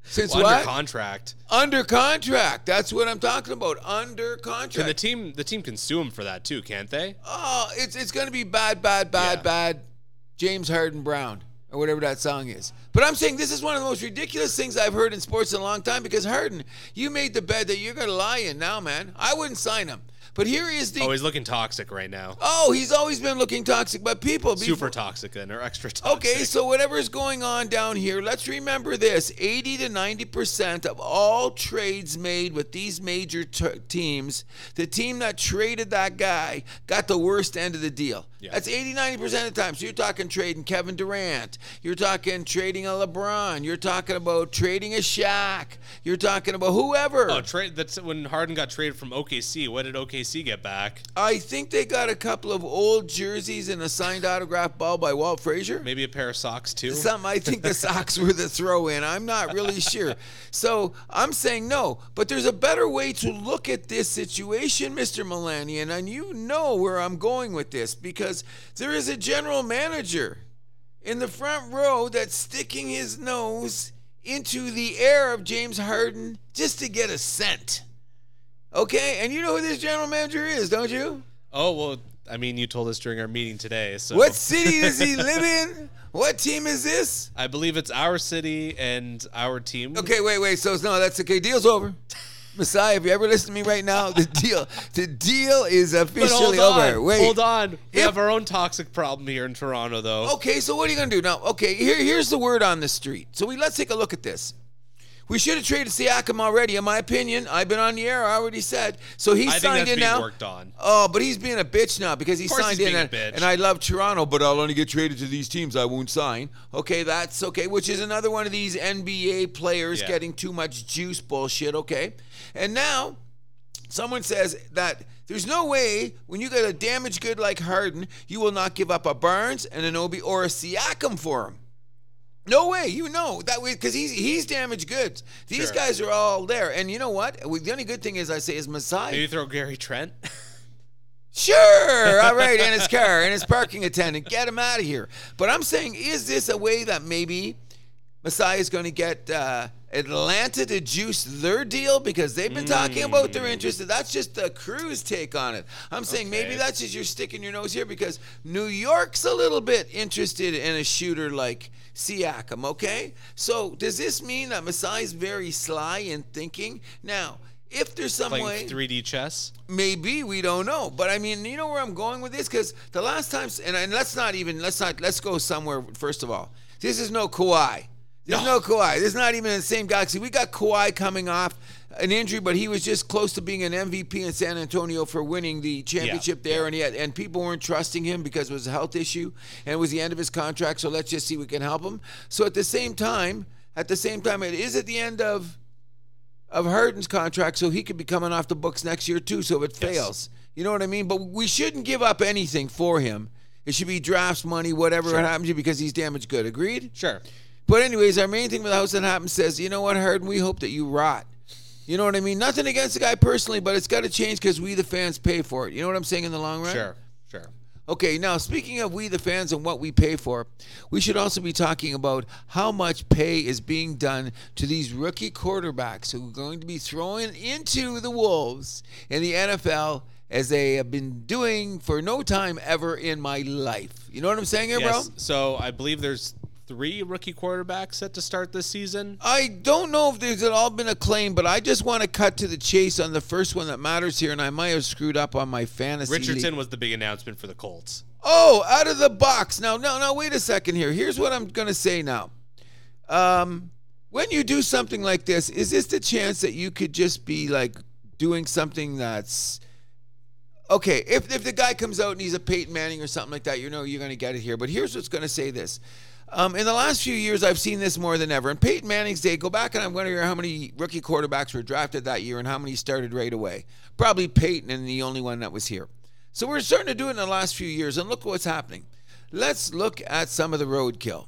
Since Well, what? Under contract. Under contract. That's what I'm talking about. Under contract. And the team the team can sue him for that too, can't they? Oh, it's it's gonna be bad, bad, bad, Yeah. bad. James Harden Brown or whatever that song is. But I'm saying this is one of the most ridiculous things I've heard in sports in a long time because Harden, you made the bed that you're gonna lie in now, man. I wouldn't sign him. But here is the Oh, he's looking toxic right now. Oh, he's always been looking toxic, but people before- Super toxic then, or extra toxic. Okay, so whatever is going on down here, let's remember this 80 to 90% of all trades made with these major t- teams, the team that traded that guy got the worst end of the deal. Yeah. That's 80 90% of the time. So you're talking trading Kevin Durant, you're talking trading a LeBron, you're talking about trading a Shaq, you're talking about whoever. Oh, trade. That's when Harden got traded from OKC. What did OKC get back? I think they got a couple of old jerseys and a signed autograph ball by Walt Frazier. Maybe a pair of socks too. Something I think the (laughs) socks were the throw in. I'm not really sure. So I'm saying no. But there's a better way to look at this situation, Mr. Melanian, and you know where I'm going with this because there is a general manager in the front row that's sticking his nose into the air of James Harden just to get a scent. Okay? And you know who this general manager is, don't you? oh well, I mean, you told us during our meeting today. So What (laughs) city does he live in? What team is this? I believe it's our city and our team. Okay, wait, wait. So no, that's okay. Deal's over. Masai, if you ever listen to me right now, the (laughs) deal, the deal is But hold officially on, over. Wait, hold on. We If- have our own toxic problem here in Toronto, though. Okay, so what are you gonna do now? Okay, here, here's the word on the street. So we let's take a look at this. We should have traded Siakam already, in my opinion. I've been on the air. I already said. So he I signed in now. worked on. Oh, but he's being a bitch now because he signed he's in, being a and, bitch. and I love Toronto, but I'll only get traded to these teams. I won't sign. Okay, that's okay. Which is another one of these NBA players Yeah. getting too much juice bullshit. Okay, and now someone says that there's no way when you get a damaged good like Harden, you will not give up a Barnes and an Obi or a Siakam for him. No way, you know that way because he's he's damaged goods. These Sure. guys are all there, and you know what? The only good thing is I say is Masai. You throw Gary Trent. (laughs) Sure, all right, and his (laughs) car and his parking attendant, get him out of here. But I'm saying, is this a way that maybe Masai is going to get uh, Atlanta to juice their deal because they've been talking hmm. about their interested? That's just the crew's take on it. I'm saying maybe that's just you're sticking your nose here because New York's a little bit interested in a shooter like Siakam. Okay, so does this mean that Masai's very sly in thinking now? If there's some Playing way 3D chess. Maybe we don't know, but I mean, you know where I'm going with this because the last time, and, and let's not even let's not let's go somewhere. First of all, this is no Kawhi. There's no, Kawhi. There's not even in the same galaxy. We got Kawhi coming off an injury, but he was just close to being an MVP in San Antonio for winning the championship there, yeah. and he had, and people weren't trusting him because it was a health issue and it was the end of his contract. So let's just see if we can help him. So at the same time, at the same time, it is at the end of of Harden's contract, so he could be coming off the books next year too. So if it fails, you know what I mean. But we shouldn't give up anything for him. It should be drafts money, whatever it happens to, because he's damaged good. Agreed. Sure. But anyways, our main thing with the house that happens says, you know what, Harden, we hope that you rot. You know what I mean? Nothing against the guy personally, but it's got to change because we the fans pay for it. You know what I'm saying in the long run? Sure. Sure. Okay, now speaking of we the fans and what we pay for, we should also be talking about how much pay is being done to these rookie quarterbacks who are going to be thrown into the Wolves in the NFL as they have been doing for no time ever in my life. You know what I'm saying here, Yes. bro? So I believe there's three rookie quarterbacks set to start this season. I don't know if there's at all been a claim, but I just want to cut to the chase on the first one that matters here, and I might have screwed up on my fantasy. league. Richardson was the big announcement for the Colts. Oh, out of the box. Now, no, no, wait a second here. Here's what I'm going to say now. Um, when you do something like this, is this the chance that you could just be like doing something that's okay? If, if the guy comes out and he's a Peyton Manning or something like that, you know you're going to get it here. But here's what's going to say this. Um, in the last few years, I've seen this more than ever. In Peyton Manning's day, go back and I'm wondering how many rookie quarterbacks were drafted that year and how many started right away. Probably Peyton and the only one that was here. So we're starting to do it in the last few years, and look what's happening. Let's look at some of the roadkill.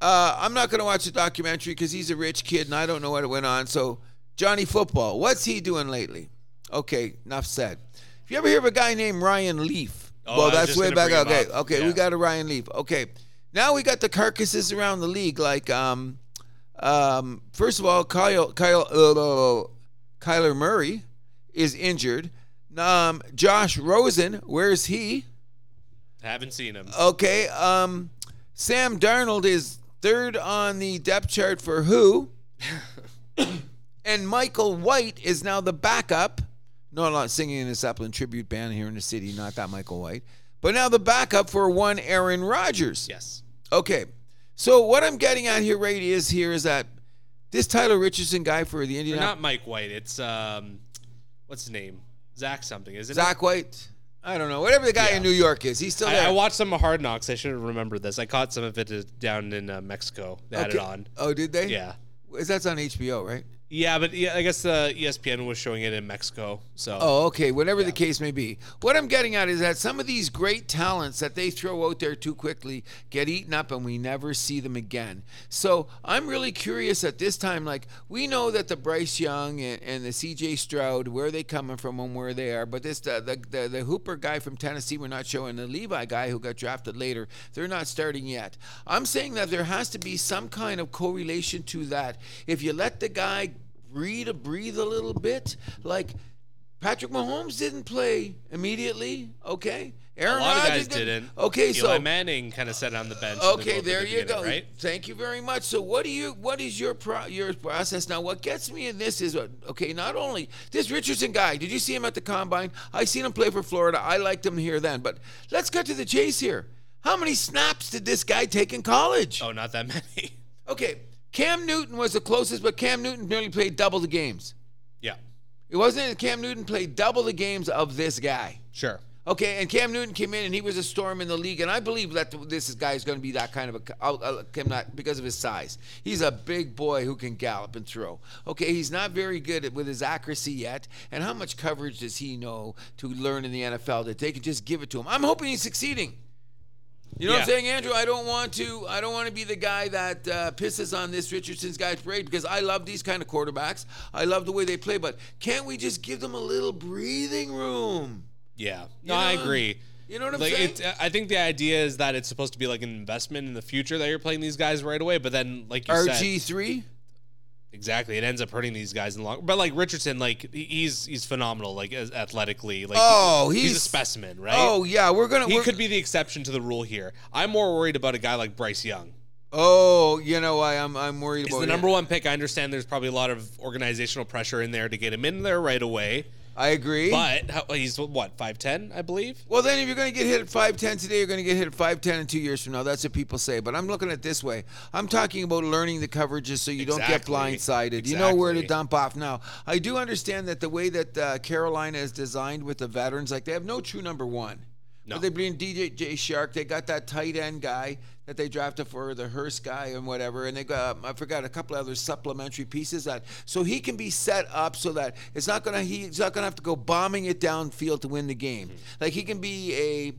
Uh, I'm not going to watch the documentary because he's a rich kid and I don't know what went on. So Johnny Football, what's he doing lately? Okay, enough said. If you ever hear of a guy named Ryan Leaf, Oh, well, that's way back. Okay, up. okay, we got a Ryan Leaf. Okay, now we got the carcasses around the league. Like, um, um, first of all, Kyle, Kyle, uh, Kyler Murray is injured. Um, Josh Rosen, where's he? Haven't seen him. Okay. Um, Sam Darnold is third on the depth chart for who? (laughs) and Michael White is now the backup. No, I'm not singing in the Zeppelin tribute band here in the city, not that Michael White. But now the backup for one Aaron Rodgers. Yes. Okay. So what I'm getting at here, right, is here is that this Tyler Richardson guy for the Indianapolis not Mike White. It's um, what's his name? Zach something, isn't Zach White. I don't know. Whatever the guy Yeah. in New York is, he's still there. I, I watched some of Hard Knocks. I should have remembered this. I caught some of it down in uh, Mexico. They had it on. Oh, did they? Yeah. Is that's on HBO, right? Yeah, but yeah, I guess uh, ESPN was showing it in Mexico. So Oh, okay. Whatever the case may be. What I'm getting at is that some of these great talents that they throw out there too quickly get eaten up and we never see them again. So I'm really curious at this time. Like, we know that the Bryce Young and, and the CJ Stroud, where they coming from and where they are. But this, the, the, the, the Hooper guy from Tennessee, we're not showing. The Levi guy who got drafted later, they're not starting yet. I'm saying that there has to be some kind of correlation to that. If you let the guy breathe, a breathe a little bit, like Patrick Mahomes didn't play immediately. Okay, Aaron a lot of Rodgers guys didn't. Okay, Eli so Manning kind of sat on the bench. okay, there the you go. Right. Thank you very much. So what do you? What is your pro, your process now? What gets me in this is uh, okay. Not only this Richardson guy. Did you see him at the combine? I seen him play for Florida. I liked him here then. But let's cut to the chase here. How many snaps did this guy take in college? Oh, not that many. (laughs) Okay, Cam Newton was the closest, but Cam Newton nearly played double the games. Yeah. It wasn't that Cam Newton played double the games of this guy. Sure. Okay, and Cam Newton came in and he was a storm in the league, and I believe that this guy is going to be that kind of a. I'll, not because of his size. He's a big boy who can gallop and throw. Okay, he's not very good at, with his accuracy yet, and how much coverage does he know to learn in the NFL that they can just give it to him? I'm hoping he's succeeding. You know what I'm saying, Andrew? I don't want to. I don't want to be the guy that uh, pisses on this Richardson's guy's parade because I love these kind of quarterbacks. I love the way they play, but can't we just give them a little breathing room? Yeah. No, You I agree. You know what I'm like saying? it's, I think the idea is that it's supposed to be like an investment in the future that you're playing these guys right away, but then like you said, RG three. Exactly, it ends up hurting these guys in the long. But like Richardson, like he's he's phenomenal, like as- athletically, like Oh, he's, he's- a specimen, right? Oh yeah, we're gonna. he we're, could be the exception to the rule here. I'm more worried about a guy like Bryce Young. Oh, you know why I'm I'm worried He's about the number one pick. I understand there's probably a lot of organizational pressure in there to get him in there right away. I agree. But how, he's what five ten, I believe. well, then if you're going to get hit at 5'10 today, you're going to get hit at 5'10 in two years from now. That's what people say. But I'm looking at it this way. I'm talking about learning the coverages so you don't get Exactly. blindsided. You know where to dump off now. I do understand that the way that uh, Carolina is designed with the veterans, like they have no true number one. No. But they bring DJ J Shark. They got that tight end guy that they drafted for the Hurst guy and whatever. And they got I forgot a couple other supplementary pieces that so he can be set up so that it's not gonna he's not gonna have to go bombing it downfield to win the game. Mm-hmm. Like he can be a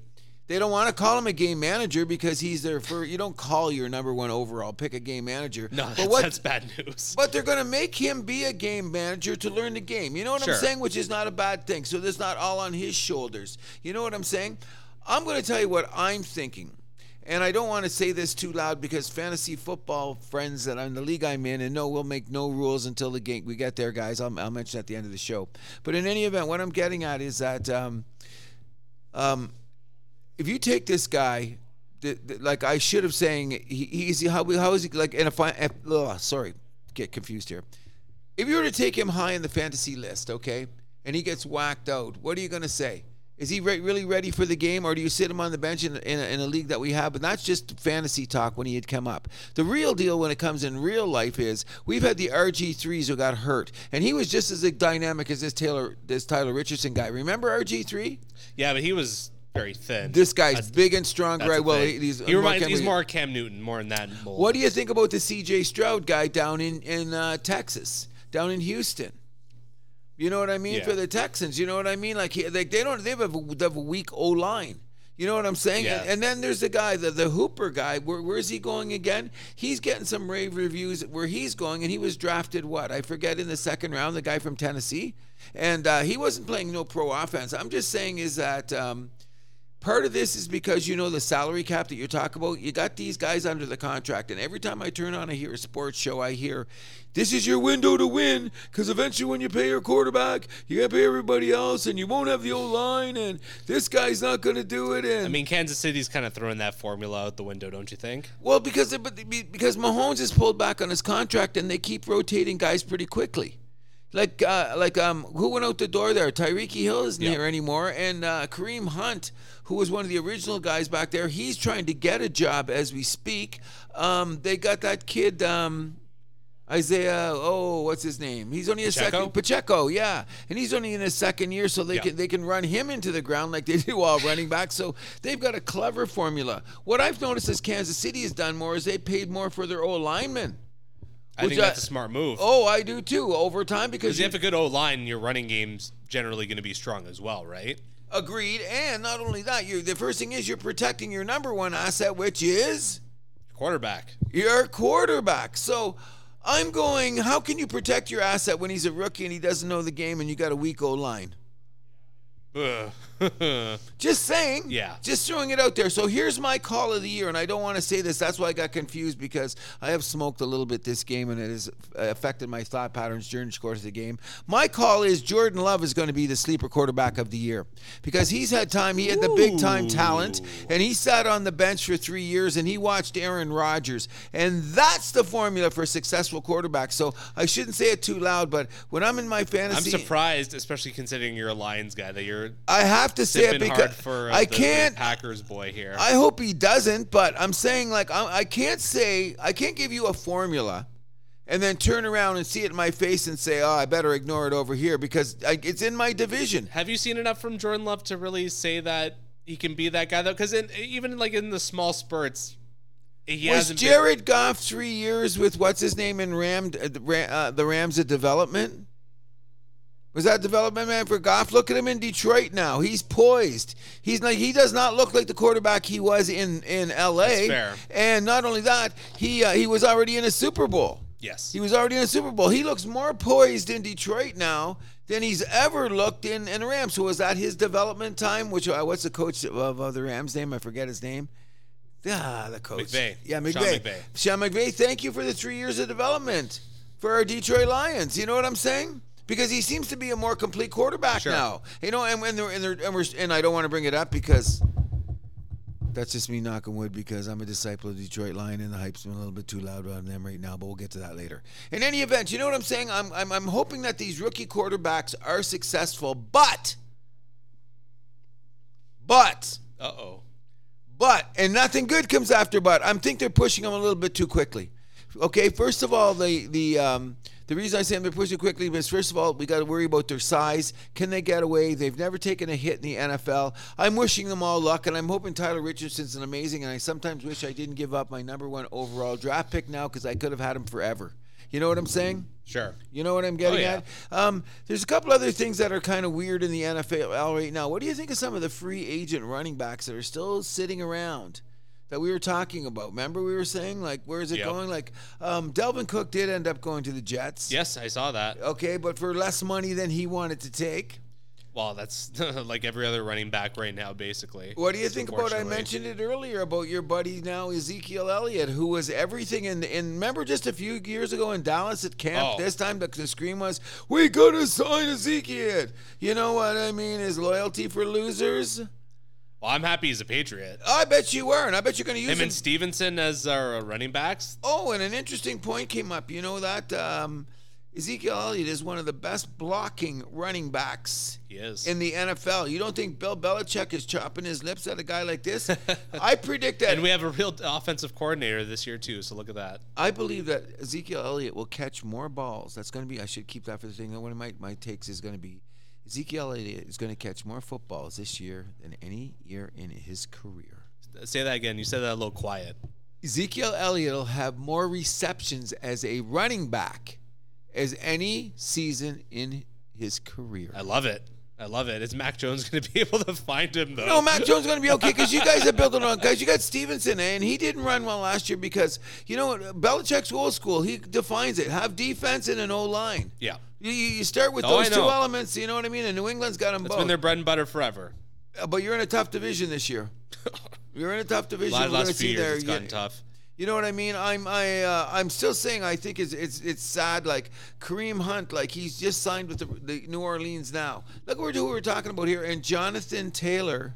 they don't want to call him a game manager because he's there for you don't call your number one overall pick a game manager. No, but that's, what that's bad news. but they're going to make him be a game manager to learn the game. You know what Sure. I'm saying? Which is not a bad thing. So there's not all on his shoulders. You know what I'm saying? I'm going to tell you what I'm thinking. And I don't want to say this too loud because fantasy football friends that are in the league I'm in and no, we'll make no rules until the game we get there, guys. I'll, I'll mention at the end of the show. But in any event, what I'm getting at is that um, um, if you take this guy, like I should have saying, he, he's how how is he like in a fi- ugh, sorry, get confused here. If you were to take him high in the fantasy list, okay, and he gets whacked out, what are you going to say? Is he re- really ready for the game, or do you sit him on the bench in, in, a, in a league that we have? But that's just fantasy talk when he had come up. The real deal when it comes in real life is we've had the RG threes who got hurt, and he was just as dynamic as this Taylor this Tyler Richardson guy. Remember RG three? yeah, but he was very thin. This guy's That's- big and strong, right? Well, he, he's he reminds, Cam he's Newton. more Cam Newton, more in that mold. What do you think about the C.J. Stroud guy down in in uh, Texas, down in Houston? You know what I mean Yeah. for the Texans. You know what I mean? Like, he, like they don't they have a, they have a weak O line. You know what I'm saying? Yeah. And, and then there's the guy, the the Hooper guy. Where, where's he going again? He's getting some rave reviews where he's going, and he was drafted what I forget in the second round. The guy from Tennessee, and uh, he wasn't playing no pro offense. I'm just saying is that. Um, Part of this is because you know the salary cap that you're talking about. You got these guys under the contract, and every time I turn on, I hear a sports show. I hear, "This is your window to win," because eventually, when you pay your quarterback, you got to pay everybody else, and you won't have the old line, and this guy's not going to do it. And I mean, Kansas City's kind of throwing that formula out the window, don't you think? well, because because Mahomes has pulled back on his contract, and they keep rotating guys pretty quickly. Like uh, like um, who went out the door there? Tyreek Hill isn't Yeah. here anymore, and uh, Kareem Hunt, who was one of the original guys back there, he's trying to get a job as we speak. Um, they got that kid. Um, Isaiah, oh, what's his name? He's only a Pacheco? second Pacheco, yeah, and he's only in his second year, so they Yeah. can they can run him into the ground like they (laughs) do all running back. So they've got a clever formula. What I've noticed is Kansas City has done more is they paid more for their O linemen. I think that's I- a smart move. Oh, I do too. Over time because Because you you have a good O line, your running game's generally going to be strong as well, right? Agreed, and not only that, you the first thing is you're protecting your number one asset, which is Quarterback. your quarterback. So. I'm going. How can you protect your asset when he's a rookie and he doesn't know the game and you got a weak O line? (laughs) Just saying. Yeah. Just throwing it out there. So here's my call of the year, and I don't want to say this. That's why I got confused because I have smoked a little bit this game, and it has affected my thought patterns during the course of the game. My call is Jordan Love is going to be the sleeper quarterback of the year because he's had time. He had the big time talent, and he sat on the bench for three years, and he watched Aaron Rodgers, and that's the formula for a successful quarterback. So I shouldn't say it too loud, but when I'm in my fantasy, I'm surprised, especially considering you're a Lions guy, that you're I have to say it because for uh, I the- the can't. Packers boy here. I hope he doesn't, but I'm saying like I, I can't say I can't give you a formula and then turn around and see it in my face and say, "Oh, I better ignore it over here because I, it's in my division." Have you seen enough from Jordan Love to really say that he can be that guy though? Because even like in the small spurts, he Was hasn't. been- Jared Goff three years with what's his name in Ram uh, the uh, the Rams at development? Was that development man for Goff? Look at him in Detroit now. He's poised. He's like he does not look like the quarterback he was in in L.A. That's fair. And not only that, he uh, he was already in a Super Bowl. yes, He was already in a Super Bowl. He looks more poised in Detroit now than he's ever looked in in the Rams. So was that his development time? Which uh, what's the coach of, of the Rams name? I forget his name. Ah, the coach. McVay. Yeah, Sean McVay. McVay. Sean McVay. Thank you for the three years of development for our Detroit Lions. You know what I'm saying? Because he seems to be a more complete quarterback Sure. now. You know, and when they're, and, they're, and, we're, and I don't want to bring it up because that's just me knocking wood because I'm a disciple of Detroit Lion and the hype's been a little bit too loud on them right now, but we'll get to that later. In any event, you know what I'm saying? I'm, I'm, I'm hoping that these rookie quarterbacks are successful, but, but, Uh oh. but, and nothing good comes after but. I think they're pushing them a little bit too quickly. Okay, first of all, the the um, the reason I say they're pushing quickly is first of all we got to worry about their size. Can they get away? They've never taken a hit in the NFL. I'm wishing them all luck, and I'm hoping Tyler Richardson's an amazing. And I sometimes wish I didn't give up my number one overall draft pick now because I could have had him forever. You know what I'm saying? Sure. You know what I'm getting Oh, yeah. at? Um, there's a couple other things that are kind of weird in the NFL right now. What do you think of some of the free agent running backs that are still sitting around that we were talking about? Remember we were saying like, where is it Yep. going? Like, um, Dalvin Cook did end up going to the Jets. Yes, I saw that. Okay, but for less money than he wanted to take. Well, that's (laughs) like every other running back right now, basically. What do you think about? I mentioned it earlier about your buddy now Ezekiel Elliott, who was everything in. In remember just a few years ago in Dallas at camp. Oh. This time the, the scream was, "We gotta sign Ezekiel." You know what I mean? His loyalty for losers. Well, I'm happy he's a Patriot. I bet you were, and I bet you're gonna use Him him. and Stevenson as our running backs. oh, and an interesting point came up. You know that um, Ezekiel Elliott is one of the best blocking running backs He is. in the NFL. You don't think Bill Belichick is chopping his lips at a guy like this? (laughs) I predict that and we have a real offensive coordinator this year too. So look at that. I believe that Ezekiel Elliott will catch more balls. That's going to be. I should keep that for the thing. One of my, my takes is going to be Ezekiel Elliott is going to catch more footballs this year than any year in his career. Say that again. You said that a little quiet. Ezekiel Elliott will have more receptions as a running back as any season in his career. I love it. I love it. Is Mac Jones going to be (laughs) able to find him though? No, Mac Jones is going to be okay because you guys are building on guys. You got Stevenson, and he didn't run well last year because you know what? Belichick's old school. He defines it: have defense and an O line. Yeah, You, you start with Oh, those two elements. You know what I mean? And New England's got them that's both. been their bread and butter forever. Uh, but you're in a tough division this year. (laughs) You're in a tough division. Last, We're gonna last few see years, there. it's gotten tough. You know what I mean? I'm I uh, I'm still saying I think it's it's it's sad. Like Kareem Hunt, like he's just signed with the, the New Orleans now. Look what who we're talking about here, and Jonathan Taylor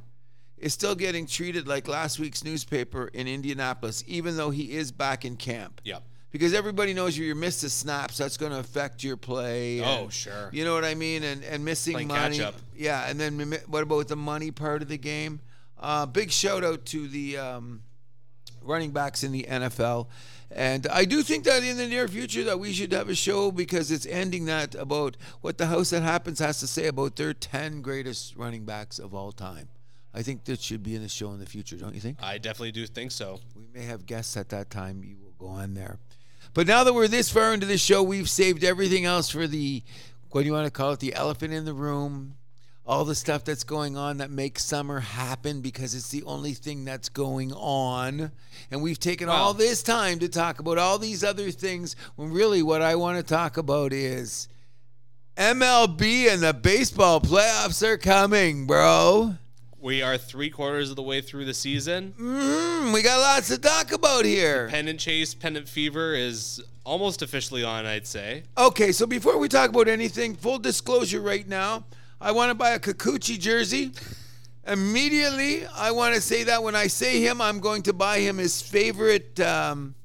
is still getting treated like last week's newspaper in Indianapolis, even though he is back in camp. Yep. Because everybody knows you miss the snaps, that's going to affect your play. Oh, sure. You know what I mean? And and missing Playing money. catch up. Yeah, and then what about the money part of the game? Uh, big shout out to the um, running backs in the NFL. And I do think that in the near future that we should have a show because it's ending that about what the House That Happens has to say about their 10 greatest running backs of all time. I think that should be in the show in the future, don't you think? I definitely do think so. We may have guests at that time. You will go on there. But now that we're this far into the show, we've saved everything else for the, what do you want to call it? The elephant in the room. All the stuff that's going on that makes summer happen because it's the only thing that's going on. And we've taken all this time to talk about all these other things when really what I want to talk about is MLB and the baseball playoffs are coming, bro. We are three quarters of the way through the season. Mm, we got lots to talk about here. Pennant Chase, Pennant Fever is almost officially on, I'd say. Okay, so before we talk about anything, full disclosure right now, I want to buy a Kikuchi jersey. Immediately, I want to say that when I say him, I'm going to buy him his favorite um,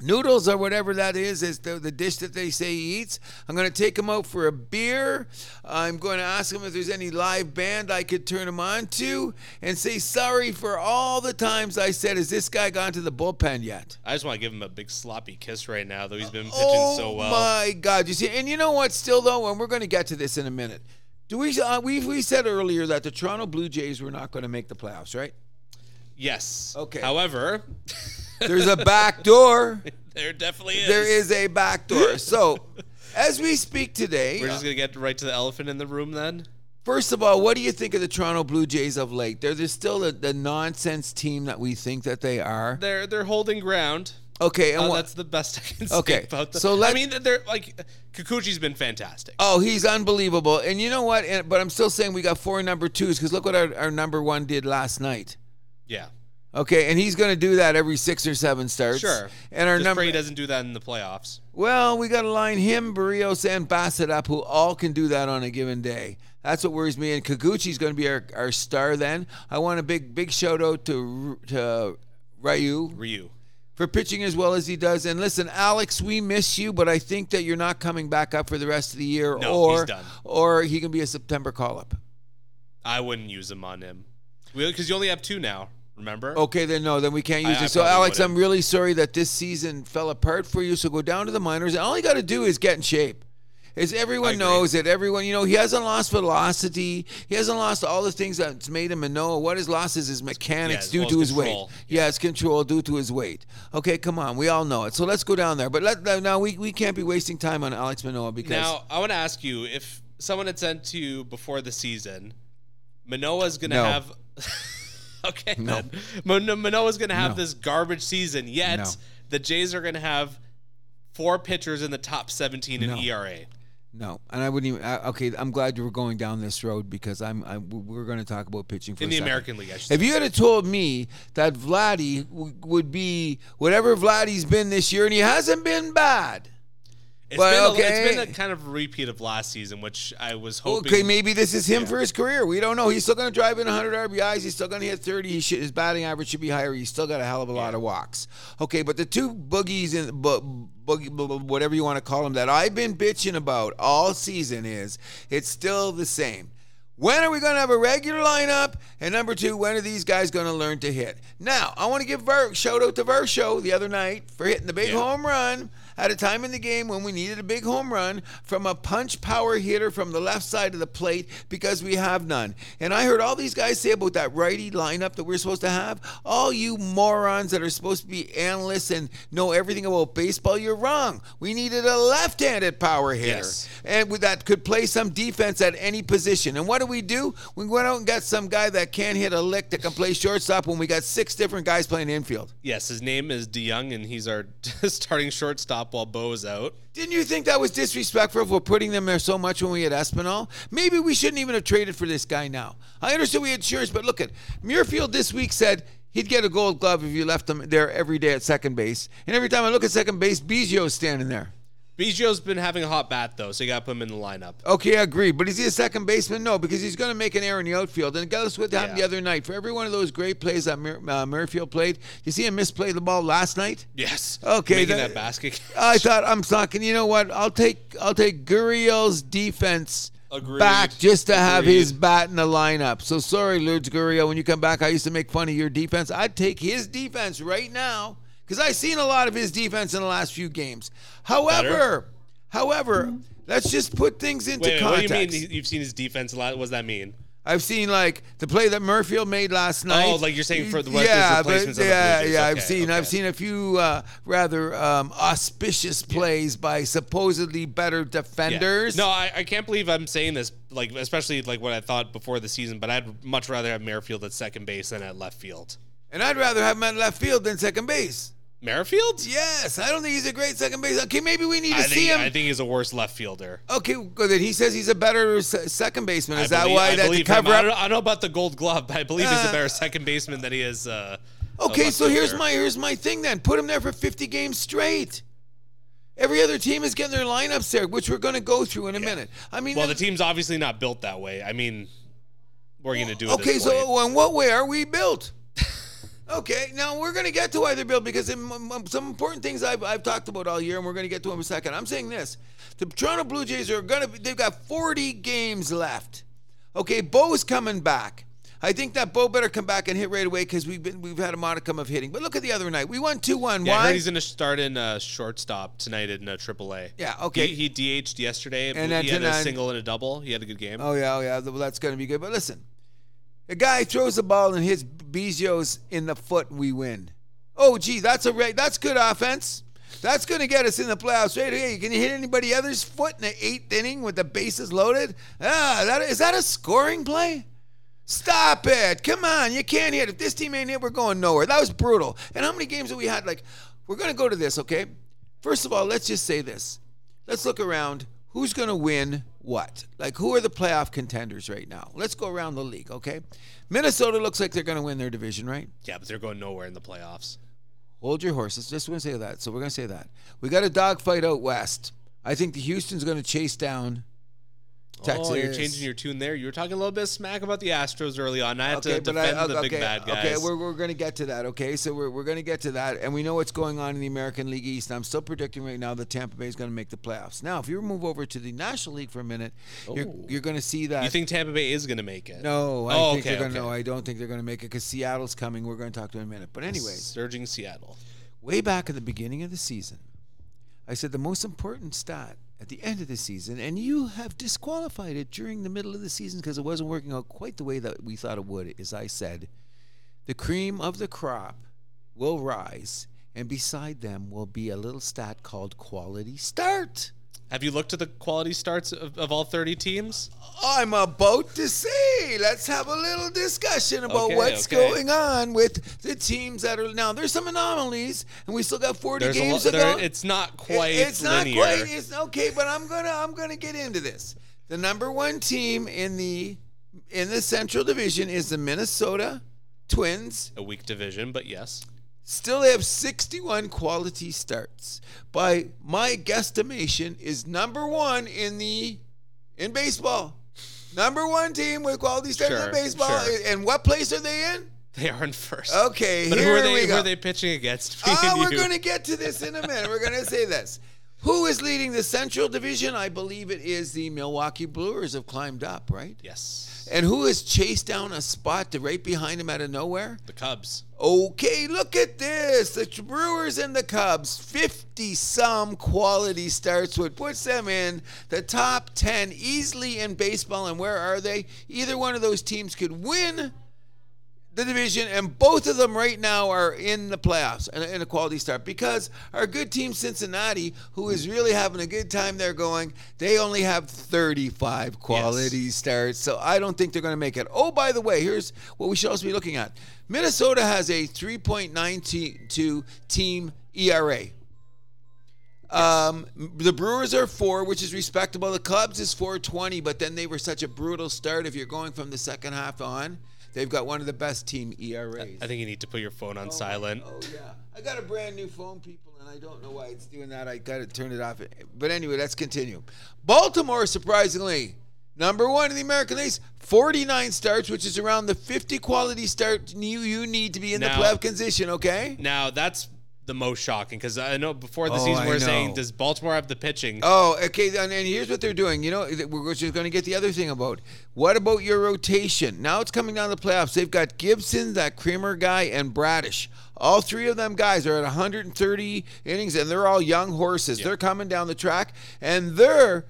noodles or whatever that is is the, the dish that they say he eats. I'm going to take him out for a beer. I'm going to ask him if there's any live band i could turn him on to and say sorry for all the times i said has this guy gone to the bullpen yet? I just want to give him a big sloppy kiss right now, though he's been pitching oh so well. Oh, my god. You see and you know what still though? And we're going to get to this in a minute we uh, we we said earlier that the toronto blue jays were not going to make the playoffs right Yes. Okay. However, (laughs) there's a back door (laughs) there definitely is. there is a back door (laughs) so as we speak today We're just gonna get right to the elephant in the room then. First of all, what do you think of the Toronto Blue Jays of late? They're, they're still the, the nonsense team that we think that they are. They're they're holding ground. Okay, and Uh, what? that's the best I can say Okay, about them. so I let- mean, they're like Kikuchi's been fantastic. Oh, he's unbelievable. And you know what? And, but I'm still saying we got four number twos because look what our, our number one did last night. Yeah, Okay, and he's going to do that every six or seven starts. sure. And our Just number. pray he doesn't do that in the playoffs. Well, we got to line him, Berríos, and Bassitt up, who all can do that on a given day. That's what worries me. And Kikuchi's going to be our, our star then. I want a big big shout out to to Ryu Ryu. For pitching as well as he does. And listen, Alex, we miss you, but I think that you're not coming back up for the rest of the year, No, or he's done. or he can be a September call up. I wouldn't use him on him because you only have two now. Remember? Okay, then no, then we can't use I- I it. So, Alex, wouldn't. I'm really sorry that this season fell apart for you. So go down to the minors, and all you got to do is get in shape. As everyone knows that everyone, you know, he hasn't lost velocity. He hasn't lost all the things that's made him a no. What his loss is his mechanics Yeah, due well, to his his weight. control. Yeah, it's control due to his weight. Okay, come on, we all know it. So let's go down there. But let now we, we can't be wasting time on Alex Manoah because Now I want to ask you if someone had sent to you before the season, Manoah's gonna No. have. (laughs) okay, No. Mano- Manoah's gonna have No. this garbage season. Yet No. the Jays are gonna have four pitchers in the top 17 in. ERA. No, and I wouldn't even. I, okay, I'm glad you were going down this road because I'm. I, we're going to talk about pitching for in the second. American League. I should If you had told me that Vladdy w- would be whatever Vladdy's been this year, and he hasn't been bad. It's but been a, okay. it's been a kind of repeat of last season, which I was hoping. Okay, maybe this is him for his career. We don't know. He's still going to drive in 100 RBIs. He's still going to hit 30. He should, his batting average should be higher. He's still got a hell of a lot of walks. Okay, but the two boogies and bu- boogie, whatever you want to call them that I've been bitching about all season is it's still the same. When are we going to have a regular lineup? And number two, when are these guys going to learn to hit? Now, I want to give Ver, shout out to Varsho the other night for hitting the big Yeah. home run at a time in the game when we needed a big home run from a punch power hitter from the left side of the plate because we have none. And I heard all these guys say about that righty lineup that we're supposed to have. All you morons that are supposed to be analysts and know everything about baseball, you're wrong. We needed a left-handed power hitter Yes. and that could play some defense at any position. And what do we do? We went out and got some guy that can't hit a lick that can play shortstop when we got six different guys playing infield. yes, his name is DeJong, and he's our (laughs) starting shortstop while Bo is out. Didn't you think that was disrespectful for putting them there so much when we had Espinal? Maybe we shouldn't even have traded for this guy now. I understood we had Shears, but look at Merrifield this week said he'd get a gold glove if you left him there every day at second base. And every time I look at second base, Biggio's standing there. Biggio's been having a hot bat though, so you got to put him in the lineup. Okay, I agree. But is he a second baseman? No, because he's going to make an error in the outfield. And guess what happened Yeah. the other night? For every one of those great plays that Mur- uh, played, you see him misplay the ball last night? Yes. Okay, Making that- that, basket. (laughs) I thought I'm talking. You know what? I'll take I'll take Gurriel's defense Agreed. back just to have his bat in the lineup. So sorry, Lourdes Gurriel. When you come back, I used to make fun of your defense. I'd take his defense right now because I've seen a lot of his defense in the last few games. However, however, let's just put things into Wait, wait, what do context. you mean? You've seen his defense a lot. What does that mean? I've seen like the play that Merrifield made last night. Oh, like you're saying for the- what yeah, his replacements but on the Blue yeah, Jays. yeah. I've Okay, seen I've seen a few uh, rather um, auspicious plays by supposedly better Yeah. defenders. No, I, I can't believe I'm saying this. Like, especially like what I thought before the season. But I'd much rather have Merrifield at second base than at left field. And I'd rather have him at left field than second base. Merrifield? Yes, I don't think he's a great second base. Okay, maybe we need to I see think him. I think he's a worse left fielder. okay, good. Then he says he's a better se- second baseman. Is I that believe- why I that to cover him. I don't, I don't know about the Gold Glove, but I believe he's Uh, a better second baseman than he is. Uh, Okay, so here's my here's my thing then. Put him there for 50 games straight. Every other team is getting their lineups there, which we're going to go through in a minute. I mean, Well, the team's obviously not built that way. I mean, we're going to do it. okay, so in what way are we built? Okay, now we're going to get to why they're built because in, some important things I've, I've talked about all year, and we're going to get to them in a second. I'm saying this: the Toronto Blue Jays are going to. They've got 40 games left. Okay, Bo's coming back. I think that Bo better come back and hit right away because we've been we've had a modicum of hitting. But look at the other night, we won two one. Yeah, I Why? heard he's going to start in uh, shortstop tonight in uh, AAA. Yeah, okay. He, he DH'd yesterday. And And he had a single and a double. He had a good game. Oh yeah, oh yeah. Well, that's going to be good. But listen, a guy throws the ball and hits Biggio's in the foot, we win. Oh gee, that's a re- that's good offense. That's going to get us in the playoffs right Hey, Can you hit anybody other's foot in the eighth inning with the bases loaded? Ah, that is that a scoring play? Stop it! Come on, you can't hit. If this team ain't hit, we're going nowhere. That was brutal. And how many games have we had? Like, we're going to go to this, okay? First of all, let's just say this. Let's look around. Who's going to win what? Like, who are the playoff contenders right now? Let's go around the league, okay? Minnesota looks like they're going to win their division, right? Yeah, but they're going nowhere in the playoffs. Hold your horses. Just going to say that. So we're going to say that. We got a dogfight out west. I think the Houston's going to chase down Texas. Oh, you're changing your tune there. You were talking a little bit smack about the Astros early on. I had to but defend I- the big okay, bad guys. Okay, we're, we're going to get to that. Okay, so we're, we're going to get to that, and we know what's going on in the American League East. I'm still predicting right now that Tampa Bay is going to make the playoffs. Now, if you move over to the National League for a minute, you're, Oh. you're going to see that. you think Tampa Bay is going to make it? No, I Oh, think okay, they're going to. okay. No, I don't think they're going to make it because Seattle's coming. We're going to talk to them in a minute. But anyways, Surging Seattle. way back at the beginning of the season, I said the most important stat at the end of the season, and you have disqualified it during the middle of the season because it wasn't working out quite the way that we thought it would, as I said, the cream of the crop will rise, and beside them will be a little stat called quality start. Have you looked at the quality starts of, of all 30 teams? I'm about to say, let's have a little discussion about Okay, what's okay. going on with the teams that are now. There's some anomalies, and we still got 40 There's games lo- to go. it's not It- quite it's not quite. It's okay, but I'm gonna I'm gonna get into this. The number one team in the in the Central Division is the Minnesota Twins. a weak division, but yes. Still have 61 quality starts. By my guesstimation, is number one in the in baseball. Number one team with quality starts Sure, in baseball. sure. And what place are they in? They are in first. Okay, But here who are we they? go. Who are they pitching against? (laughs) Ah, we're going to get to this in a minute. We're going to say this. Who is leading the Central Division? I believe it is the Milwaukee Brewers have climbed up, right? Yes. And who has chased down a spot to right behind him out of nowhere? The Cubs. Okay, look at this. The Brewers and the Cubs, 50 some quality starts, which puts them in the top 10 easily in baseball. And where are they? Either one of those teams could win the division, and both of them right now are in the playoffs and in a quality start because our good team Cincinnati, who is really having a good time there going, they only have 35 quality starts. So I don't think they're going to make it. Oh, by the way, here's what we should also be looking at Minnesota has a 3.92 team ERA. Um, the Brewers are four, which is respectable. The Cubs is 420, but then they were such a brutal start. If you're going from the second half on, they've got one of the best team ERAs. I think you need to put your phone on oh silent. Oh yeah, I got a brand new phone, people, and I don't know why it's doing that. I got to turn it off. But anyway, let's continue. Baltimore, surprisingly, number one in the American League, 49 starts, which is around the 50 quality start you you need to be in Now- the playoff position. Okay. Now that's the most shocking because I know before the Oh, season we are saying does Baltimore have the pitching? Oh, okay. And, and here's what they're doing. You know, we're just going to get the other thing about. What about your rotation? Now it's coming down to the playoffs. They've got Gibson, that Kramer guy, and Bradish. All three of them guys are at 130 innings, and they're all young horses. They're coming down the track, and their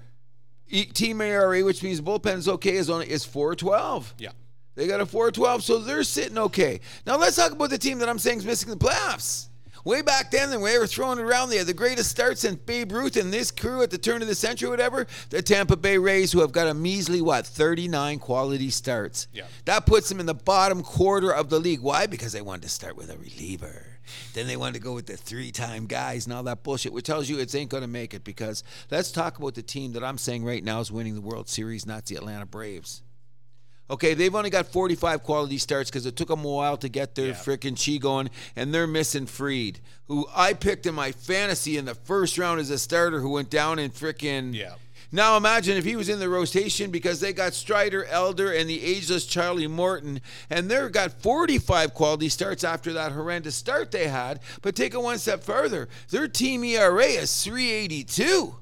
team ERA, which means bullpen is okay, is only is 412. Yeah. They got a 412, so they're sitting okay. Now let's talk about the team that I'm saying is missing the playoffs. Way back then, when they were throwing it around, they had the greatest start since Babe Ruth and this crew at the turn of the century, whatever. The Tampa Bay Rays, who have got a measly, what, 39 quality starts. Yeah. That puts them in the bottom quarter of the league. Why? Because they wanted to start with a reliever. Then they wanted to go with the three time guys and all that bullshit, which tells you it ain't going to make it. Because let's talk about the team that I'm saying right now is winning the World Series, not the Atlanta Braves. Okay, they've only got 45 quality starts because it took them a while to get their Yeah. frickin' chi going, and they're missing Fried, who I picked in my fantasy in the first round as a starter, who went down in frickin' Yeah. Now imagine if he was in the rotation because they got Strider, Elder, and the ageless Charlie Morton, and they've got 45 quality starts after that horrendous start they had. But take it one step further, their team ERA is 382.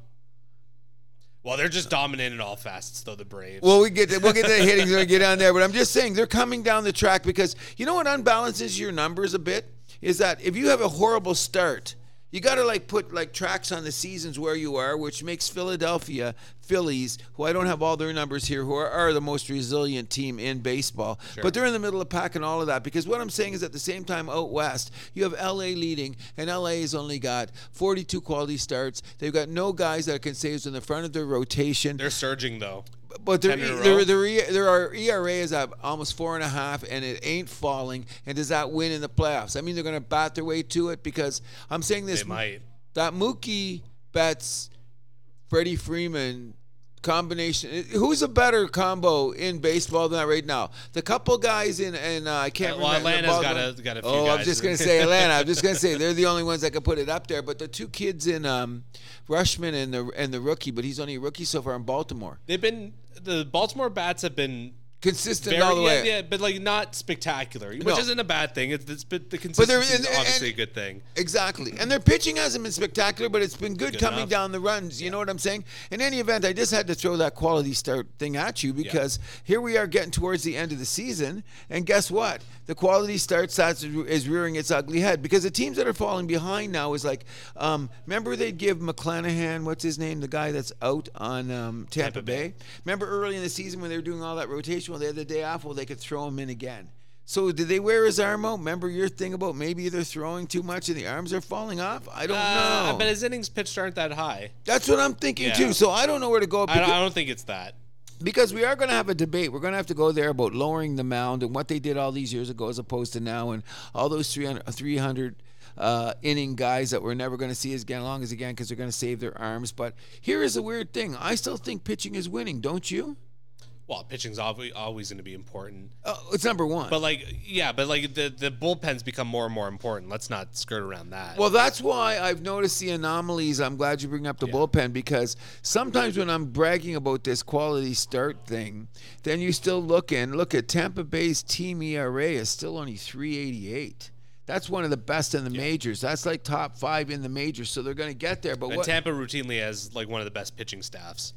Well, they're just dominating all facets, though. The Braves. Well, we get to, we'll get to the hitting when we get down there, but I'm just saying they're coming down the track because you know what unbalances your numbers a bit is that if you have a horrible start you got to like put like tracks on the seasons where you are, which makes Philadelphia Phillies, who I don't have all their numbers here, who are, are the most resilient team in baseball. Sure. But they're in the middle of packing all of that because what I'm saying is at the same time out west, you have LA leading, and LA has only got 42 quality starts. They've got no guys that can say is in the front of their rotation. They're surging though but their, their, their, our ERA is at almost four and a half, and it ain't falling. And does that win in the playoffs? I mean, they're going to bat their way to it because I'm saying this. They might. That Mookie Betts, Freddie Freeman combination. Who's a better combo in baseball than that right now? The couple guys in, and uh, I can't well, remember. Atlanta's got a, got a few Oh, I'm just going to say Atlanta. I'm just going to say (laughs) they're the only ones that can put it up there. But the two kids in um, Rutschman and the and the rookie, but he's only a rookie so far in Baltimore. They've been the Baltimore bats have been consistent Very, all the way. Yeah, but like not spectacular, which no. isn't a bad thing. It's, it's but the consistency is obviously and, a good thing. Exactly, and their pitching hasn't been spectacular, but it's been good, good coming enough. down the runs. You yeah. know what I'm saying? In any event, I just had to throw that quality start thing at you because yeah. here we are getting towards the end of the season, and guess what? The quality start stats is rearing its ugly head because the teams that are falling behind now is like, um, remember they'd give McClanahan, what's his name, the guy that's out on um, Tampa, Tampa Bay? Bay? Remember early in the season when they were doing all that rotation? Well, they had the day off, well, they could throw him in again. So did they wear his arm out? Remember your thing about maybe they're throwing too much and the arms are falling off? I don't uh, know. But his innings pitched aren't that high. That's what I'm thinking yeah. too. So I don't know where to go. I don't, I don't think it's that. Because we are going to have a debate. We're going to have to go there about lowering the mound and what they did all these years ago as opposed to now and all those 300, 300 uh, inning guys that we're never going to see as again, long as again because they're going to save their arms. But here is a weird thing. I still think pitching is winning, don't you? Well, pitching's always always going to be important. Uh, it's number one. But like, yeah, but like the the bullpens become more and more important. Let's not skirt around that. Well, that's why I've noticed the anomalies. I'm glad you bring up the yeah. bullpen because sometimes when I'm bragging about this quality start thing, then you still look and look at Tampa Bay's team ERA is still only 388. That's one of the best in the yeah. majors. That's like top five in the majors, so they're going to get there. But and what, Tampa routinely has like one of the best pitching staffs.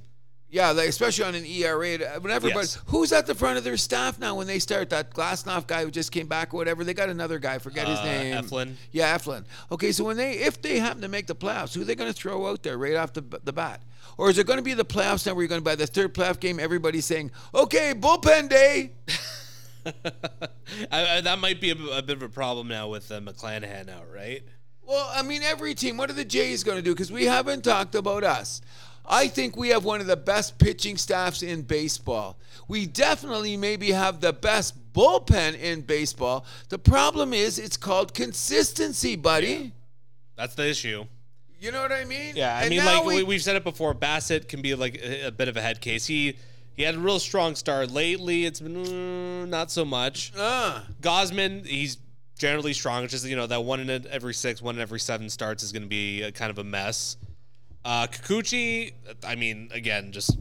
Yeah, like, especially on an ERA. Whenever, yes. but who's at the front of their staff now when they start? That Glasnow guy who just came back or whatever. They got another guy. Forget his uh, name. Eflin. Yeah, Eflin. Okay, so when they, if they happen to make the playoffs, who are they going to throw out there right off the the bat? Or is it going to be the playoffs now where you're going to buy the third playoff game? Everybody's saying, "Okay, bullpen day." (laughs) (laughs) I, I, that might be a, a, bit of a problem now with uh, McClanahan out, right? Well, I mean, every team. What are the Jays going to do? Because we haven't talked about us. I think we have one of the best pitching staffs in baseball. We definitely maybe have the best bullpen in baseball. The problem is it's called consistency, buddy. Yeah. That's the issue. You know what I mean? Yeah, I and mean, like we, we've said it before, Bassitt can be like a, a, bit of a head case. He he had a real strong start lately. It's been uh, not so much. Uh. Gausman, he's generally strong. It's just you know that one in every six, one in every seven starts is going to be a, kind of a mess. Uh, Kikuchi, I mean, again, just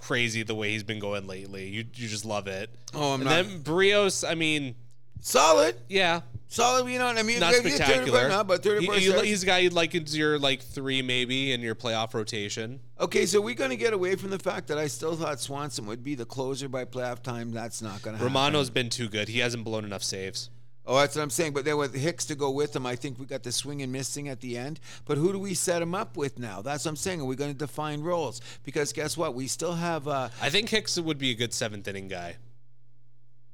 crazy the way he's been going lately. You you just love it. Oh, I'm and not. then Berríos, I mean, solid. Yeah, solid. You know what I mean? Not spectacular. Now, but he, he, he's a guy you'd like into your like three maybe in your playoff rotation. Okay, so we're going to get away from the fact that I still thought Swanson would be the closer by playoff time. That's not going to happen. Romano's been too good. He hasn't blown enough saves. Oh, that's what I'm saying. But then with Hicks to go with him, I think we got the swing and missing at the end. But who do we set him up with now? That's what I'm saying. Are we going to define roles? Because guess what? We still have. Uh, I think Hicks would be a good seventh inning guy.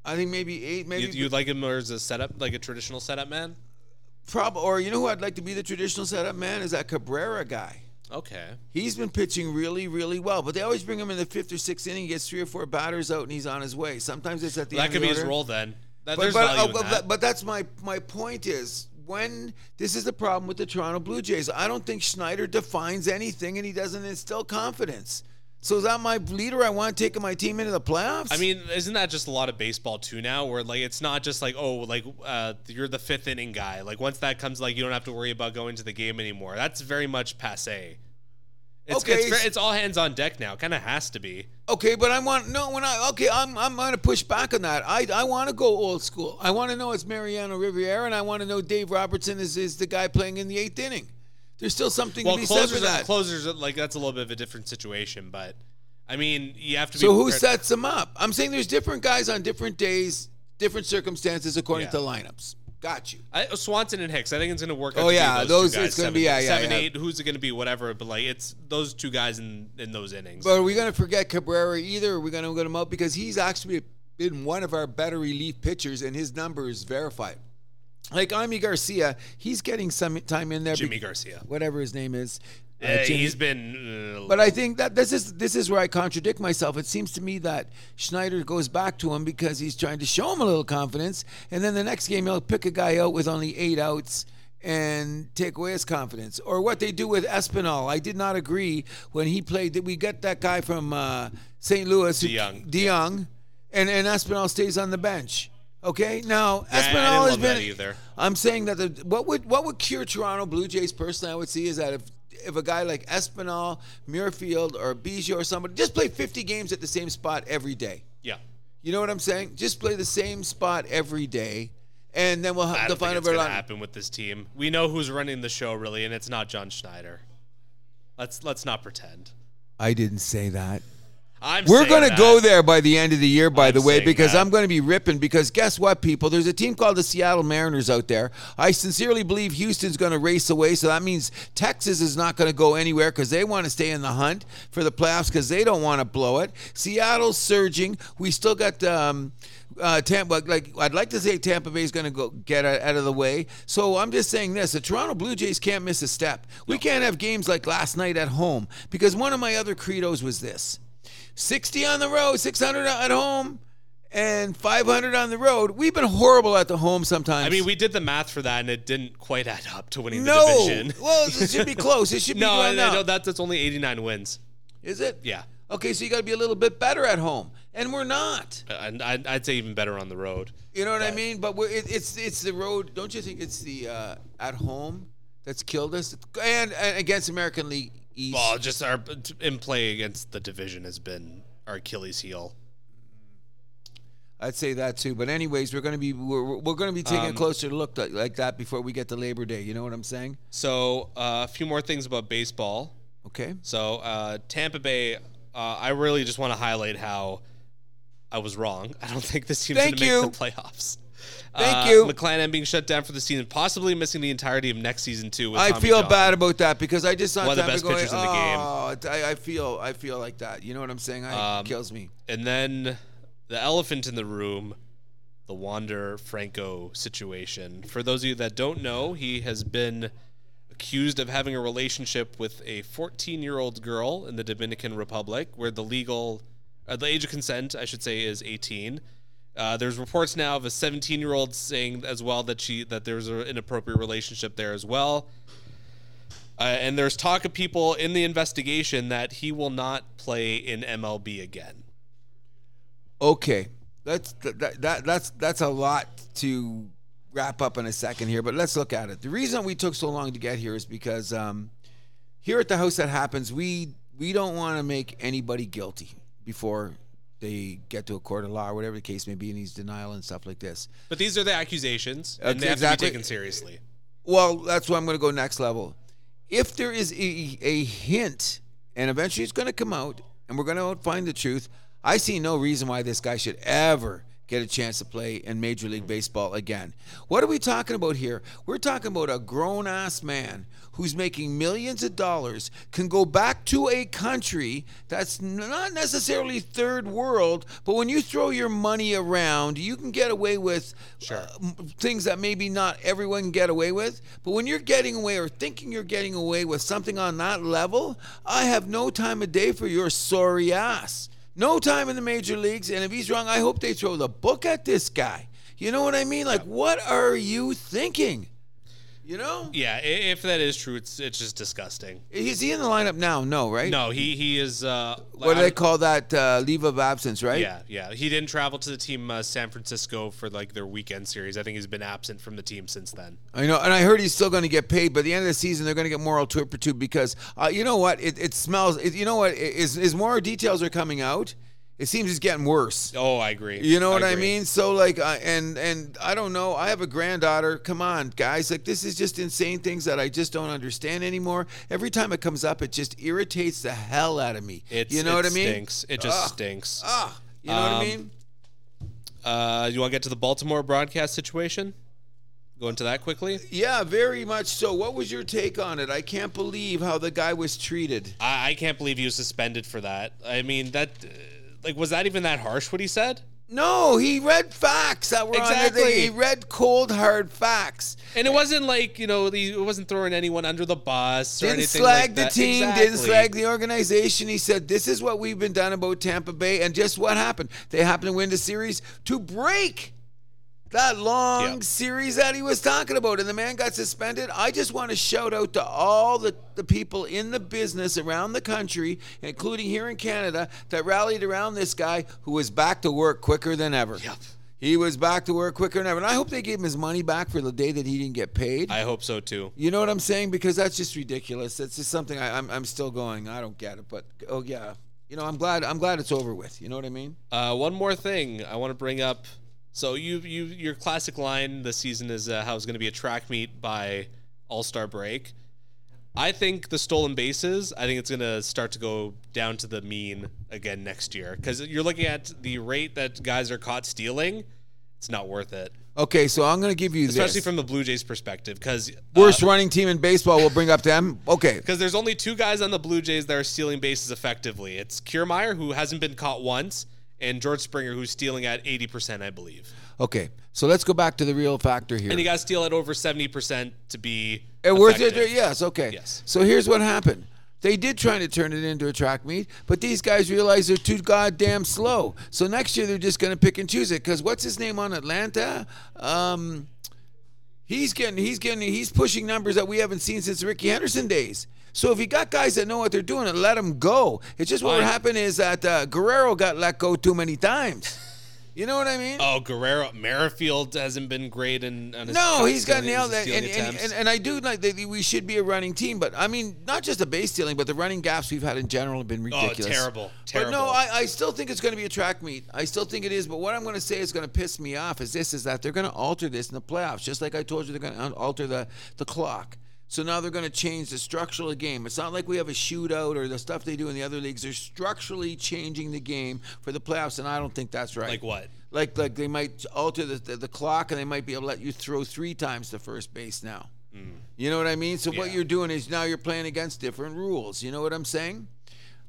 I think maybe eight. Maybe you, would like him as a setup, like a traditional setup man. Prob or you know who I'd like to be the traditional setup man is that Cabrera guy. Okay. He's been pitching really, really well, but they always bring him in the fifth or sixth inning. He gets three or four batters out, and he's on his way. Sometimes it's at the well, end. That could be order. his role then. That, but, but, uh, but, that. but that's my my point is when this is the problem with the Toronto Blue Jays. I don't think Schneider defines anything, and he doesn't instill confidence. So is that my leader I want taking my team into the playoffs? I mean, isn't that just a lot of baseball too now? Where like it's not just like oh like uh, you're the fifth inning guy. Like once that comes, like you don't have to worry about going to the game anymore. That's very much passe. It's, Okay, it's, it's- all hands on deck now. Kind of has to be. Okay, but I want no. When I okay, I'm I'm going to push back on that. I I want to go old school. I want to know it's Mariano Riviera, and I want to know Dave Robertson is is the guy playing in the eighth inning. There's still something Well, to be said for are, that. closers, are, like that's a little bit of a different situation, but I mean, you have to be. so who sets them up? I'm saying there's different guys on different days, different circumstances according Yeah. to lineups. Got you. I, uh, Swanson and Hicks. I think it's going to work. Oh, yeah, those, those- guys, it's gonna be- yeah, yeah, seven, yeah. eight. Who's it going to be? Whatever. But like, it's those two guys in in those innings. But are we going to forget Cabrera either? Are we going to get him up because he's actually been one of our better relief pitchers, and his number is verified. Like Amy Garcia, he's getting some time in there. Jimmy be- Garcia. whatever his name is. Uh, he's been. Uh, But I think that this is this is where I contradict myself. It seems to me that Schneider goes back to him because he's trying to show him a little confidence, and then the next game he'll pick a guy out with only eight outs and take away his confidence. Or what they do with Espinal. I did not agree when he played. That we get that guy from uh, St. Louis, DeJong. DeJong, and and Espinal stays on the bench. Okay, now Yeah, Espinal has been. I'm saying that the what would what would cure Toronto Blue Jays personally, I would see is that if if a guy like Espinal, Merrifield, or Biggio or somebody just play 50 games at the same spot every day. yeah. You know what I'm saying? Just play the same spot every day, and then we'll have don't think it's going to happen with this team. We know who's running the show, really, and it's not John Schneider. Let's let's not pretend. I didn't say that. I'm. We're going to go there by the end of the year, by I'm the way, because that. I'm going to be ripping. Because guess what, people? There's a team called the Seattle Mariners out there. I sincerely believe Houston's going to race away. So that means Texas is not going to go anywhere because they want to stay in the hunt for the playoffs because they don't want to blow it. Seattle's surging. We still got. Um, uh, Tampa, like I'd like to say, Tampa Bay is going to go get out of the way. So I'm just saying this: the Toronto Blue Jays can't miss a step. We can't have games like last night at home because one of my other credos was this: 60 on the road, 600 at home, and 500 on the road. We've been horrible at the home sometimes. I mean, we did the math for that, and it didn't quite add up to winning no. the division. (laughs) well, it should be close. It should be no, no, no, that, that's only 89 wins. Is it? Yeah, Okay, so you got to be a little bit better at home, and we're not. and I'd, I'd say even better on the road. You know what I mean? But we're, it, it's it's the road. Don't you think it's the uh, at home that's killed us? And, and against American League East. Well, just our in play against the division has been our Achilles heel. I'd say that too. But anyways, we're gonna be we're, we're gonna be taking a Um, closer look like, like that before we get to Labor Day. You know what I'm saying? So uh, a few more things about baseball. Okay. So uh, Tampa Bay, uh, I really just want to highlight how I was wrong. (laughs) I don't think this team's gonna you. make the playoffs. Thank uh, you. McClanahan being shut down for the season, possibly missing the entirety of next season too. With I Tommy feel John. bad about that because I just saw One of the best going, pitchers in the game. Oh, I, I feel I feel like that. You know what I'm saying? I, Um, it kills me. And then the elephant in the room, the Wander Franco situation. For those of you that don't know, he has been accused of having a relationship with a 14 year old girl in the Dominican Republic, where the legal, uh, the age of consent, I should say, is 18. Uh, there's reports now of a 17 year old saying as well that she that there's an inappropriate relationship there as well. Uh, and there's talk of people in the investigation that he will not play in MLB again. Okay, that's that, that that's that's a lot to wrap up in a second here, but let's look at it. The reason we took so long to get here is because um, here at the house that happens, we we don't want to make anybody guilty before they get to a court of law or whatever the case may be, and he's denial and stuff like this. But these are the accusations, and That's they have exactly- to be taken seriously. Well, that's why I'm going to go next level. If there is a, a hint, and eventually it's going to come out, and we're going to find the truth, I see no reason why this guy should ever get a chance to play in Major League Baseball again. What are we talking about here? We're talking about a grown ass man who's making millions of dollars can go back to a country that's not necessarily third world, but when you throw your money around, you can get away with Sure. uh, things that maybe not everyone can get away with. But when you're getting away or thinking you're getting away with something on that level, I have no time of day for your sorry ass. No time in the major leagues. And if he's wrong, I hope they throw the book at this guy. You know what I mean? Like, what are you thinking? You know? Yeah, i- if that is true, it's it's just disgusting. Is he in the lineup now? No, right? No, he he is. Uh, What do they call that? Uh, leave of absence, right? Yeah, yeah. He didn't travel to the team uh, San Francisco for like their weekend series. I think he's been absent from the team since then. I know, and I heard he's still going to get paid. But at the end of the season, they're going to get moral turpitude because uh, you know what? It, it smells. It, you know what? Is is more details are coming out? It seems it's getting worse. Oh, I agree. You know what I mean? So like, uh, and and I don't know. I have a granddaughter. Come on, guys! Like this is just insane things that I just don't understand anymore. Every time it comes up, it just irritates the hell out of me. It's, you know it what I mean? Stinks. It just Ah, stinks. Ah, you know what I Um, mean? Uh, you want to get to the Baltimore broadcast situation? Go into that quickly. Yeah, very much so. What was your take on it? I can't believe how the guy was treated. I, I can't believe he was suspended for that. I mean, that uh, like was that even that harsh? What he said? No, he read facts that were on the Exactly. He read cold hard facts. And it wasn't like you know he wasn't throwing anyone under the bus or Didn't anything slag like the that. team, Exactly. didn't slag the organization. He said, This is what we've been done about Tampa Bay. And just what happened? They happened to win the series to break that long Yeah. series that he was talking about. And the man got suspended. I just want to shout out to all the, the people in the business around the country, including here in Canada, that rallied around this guy who was back to work quicker than ever. Yep. He was back to work quicker than ever. And I hope they gave him his money back for the day that he didn't get paid. I hope so too. You know what I'm saying? Because that's just ridiculous. That's just something I, I'm, I'm still going. I don't get it, but oh yeah, you know I'm glad I'm glad it's over with. You know what I mean? Uh, one more thing I want to bring up. So you you your classic line this season is uh, how it's going to be a track meet by All Star break. I think the stolen bases. I think it's going to start to go down to the mean again next year because you're looking at the rate that guys are caught stealing. It's not worth it, Okay, so I'm gonna give you especially this. from the Blue Jays' perspective, because worst running team in baseball. We'll bring up them. Okay, because there's only two guys on the Blue Jays that are stealing bases effectively. It's Kiermaier, who hasn't been caught once, and George Springer, who's stealing at 80%, I believe. okay. So let's go back to the real factor here. And you got to steal at over 70% to be. It worth it. Yes. Okay. Yes. So here's what happened. They did try to turn it into a track meet, but these guys realize they're too goddamn slow. So next year they're just going to pick and choose it. Because what's his name on Atlanta? Um, he's getting, he's getting, he's pushing numbers that we haven't seen since Rickey Henderson days. So if you got guys that know what they're doing, let them go. It's just what Fine. happened is that uh, Guerrero got let go too many times. (laughs) You know what I mean? Oh, Guerrero. Merrifield hasn't been great in. On his No, he's got nailed that, and, and, and, and I do like that we should be a running team, but I mean, not just the base stealing, but the running gaps we've had in general have been oh, ridiculous. terrible. But no, I, I still think it's going to be a track meet. I still think it is. But what I'm going to say is going to piss me off is this: is that they're going to alter this in the playoffs, just like I told you they're going to alter the the clock. So now they're going to change the structure of the game. It's not like we have a shootout or the stuff they do in the other leagues. They're structurally changing the game for the playoffs, and I don't think that's right. Like what? Like like they might alter the, the, the clock and they might be able to let you throw three times to first base now. You know what I mean? So what you're doing is now you're playing against different rules. You know what I'm saying?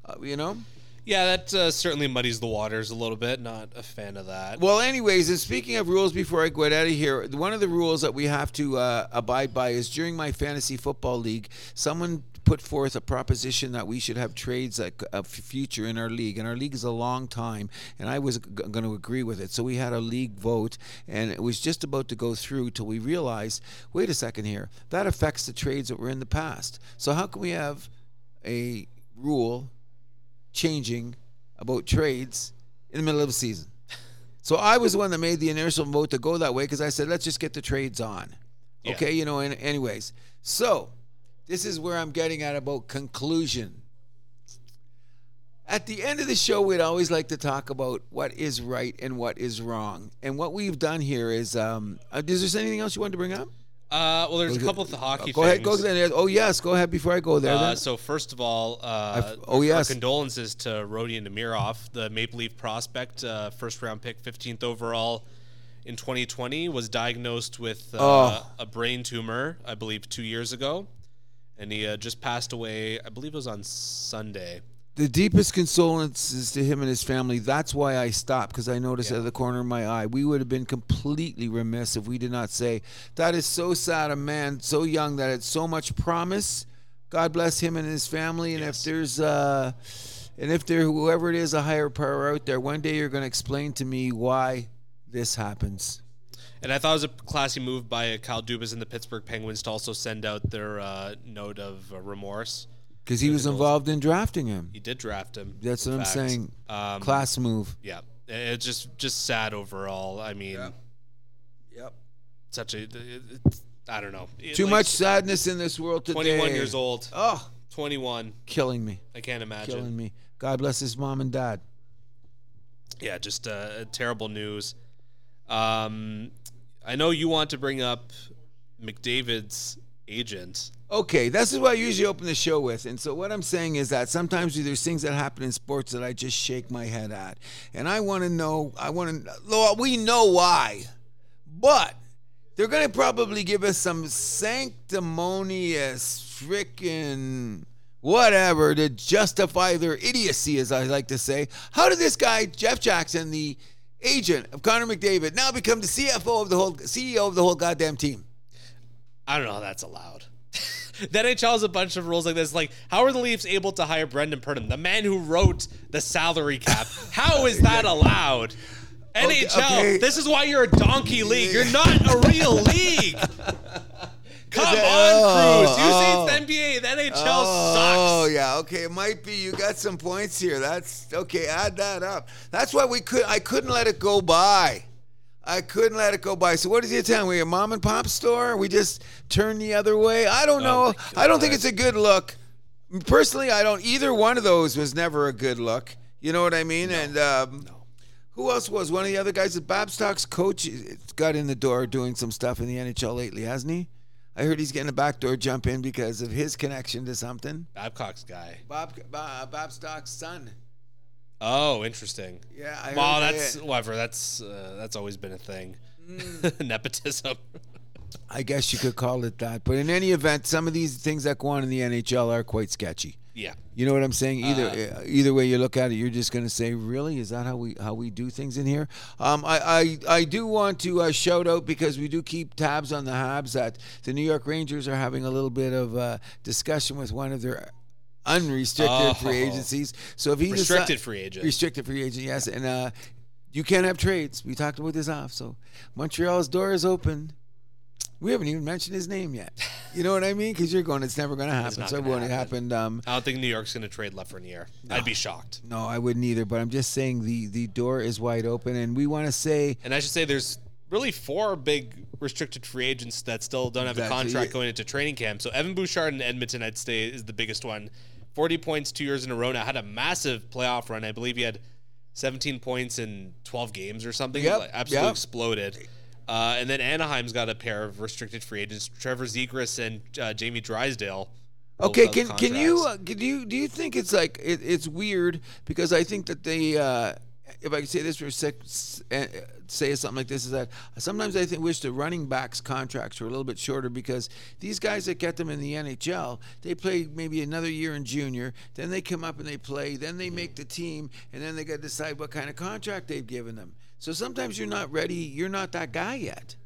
Uh, you know. Yeah, that uh, certainly muddies the waters a little bit. Not a fan of that. Well, anyways, and speaking of rules, before I get out of here, one of the rules that we have to uh, abide by is during my fantasy football league, someone put forth a proposition that we should have trades a future in our league, and our league is a long time, and I was g- going to agree with it. So we had a league vote, and it was just about to go through till we realized, wait a second here, that affects the trades that were in the past. So how can we have a rule changing about trades in the middle of the season? (laughs) So I was the one that made the initial vote to go that way because I said, let's just get the trades on. Yeah. Okay, you know, and anyways. So this is where I'm getting at about conclusion. At the end of the show, we'd always like to talk about what is right and what is wrong. And what we've done here is, um, uh, is there anything else you wanted to bring up? Uh, well, there's a couple of the hockey Go things. ahead, go there. Oh yes, go ahead before I go there. Uh, so first of all, uh, oh, our yes. condolences to Rodion Amirov, the Maple Leaf prospect, uh, first round pick, 15th overall in 2020, was diagnosed with uh, Oh. a brain tumor, I believe, two years ago, and he uh, just passed away. I believe it was on Sunday. The deepest condolences to him and his family. That's why I stopped because I noticed Yeah. out of the corner of my eye. We would have been completely remiss if we did not say that is so sad. A man so young that had so much promise. God bless him and his family. And Yes. if there's uh, and if there whoever it is a higher power out there, one day you're going to explain to me why this happens. And I thought it was a classy move by Kyle Dubas and the Pittsburgh Penguins to also send out their uh, note of uh, remorse. Because he was involved in drafting him. He did draft him. That's what in I'm saying. Um, Class move. Yeah, it's just just sad overall. I mean, Yep. such a it's, I don't know. It- Too like, much sadness in this world today. 21 years old. Oh, 21. killing me. I can't imagine. Killing me. God bless his mom and dad. Yeah, just uh, terrible news. Um, I know you want to bring up McDavid's agent. Okay, this is what I usually open the show with. And so what I'm saying is that sometimes there's things that happen in sports that I just shake my head at. And I want to know, I want to, well, we know why. But they're going to probably give us some sanctimonious freaking whatever to justify their idiocy, as I like to say. How did this guy, Jeff Jackson, the agent of Connor McDavid, now become the CFO of the whole, CEO of the whole goddamn team? I don't know how that's allowed. The NHL has a bunch of rules like this. Like, how are the Leafs able to hire Brandon Pridham, the man who wrote the salary cap? (laughs) How is that allowed? Okay, NHL, okay. this is why you're a donkey league. You're not a real league. (laughs) Come on, Oh, Cruz. You oh. say it's oh. the NBA. The NHL Oh sucks. Oh, yeah, okay. It might be you got some points here. That's okay. Add that up. That's why we could. I couldn't let it go by. I couldn't let it go by. So what is your town? We a mom and pop store? We just turn the other way? I don't know. my I don't think it's a good look. Personally, I don't. Either one of those was never a good look. You know what I mean? and um, who else was one of the other guys? The Babstock's coach got in the door doing some stuff in the NHL lately, hasn't he? I heard he's getting a backdoor jump in because of his connection to something. Babcock's guy. Bob, Bob Babstock's son. Oh, interesting. Yeah, I Well, that's that. whatever. That's uh, that's always been a thing. Mm. (laughs) Nepotism. I guess you could call it that. But in any event, some of these things that go on in the NHL are quite sketchy. yeah. You know what I'm saying? Either Uh, uh, either way you look at it, you're just going to say, "Really? Is that how we how we do things in here?" Um, I, I I do want to uh, shout out because we do keep tabs on the Habs that the New York Rangers are having a little bit of uh, discussion with one of their unrestricted free Oh. agencies. So if he Restricted deci- free agent. restricted free agent, yes, and uh, you can't have trades. We talked about this off. So Montreal's door is open. We haven't even mentioned his name yet. You know what I mean? Because you're going, it's never going to happen. So when it happen. happened, um, I don't think New York's going to trade Lafreniere. I'd be shocked. no, I wouldn't either. But I'm just saying the the door is wide open, and we want to say And I should say there's really four big restricted free agents that still don't have a contract going into training camp. So Evan Bouchard in Edmonton, I'd say, is the biggest one. 40 points two years in a row now. Had a massive playoff run. I believe he had 17 points in 12 games or something. Yep, Like, absolutely yep. exploded. Uh, and then Anaheim's got a pair of restricted free agents, Trevor Zegras and uh, Jamie Drysdale. Okay, can can you uh, can you do you think it's like it, it's weird because I think that they uh, if I could say this for a sec, uh, say something like this is that sometimes I think wish the running backs contracts were a little bit shorter because these guys that get them in the NHL they play maybe another year in junior then they come up and they play then they make the team and then they got to decide what kind of contract they've given them so sometimes you're not ready you're not that guy yet.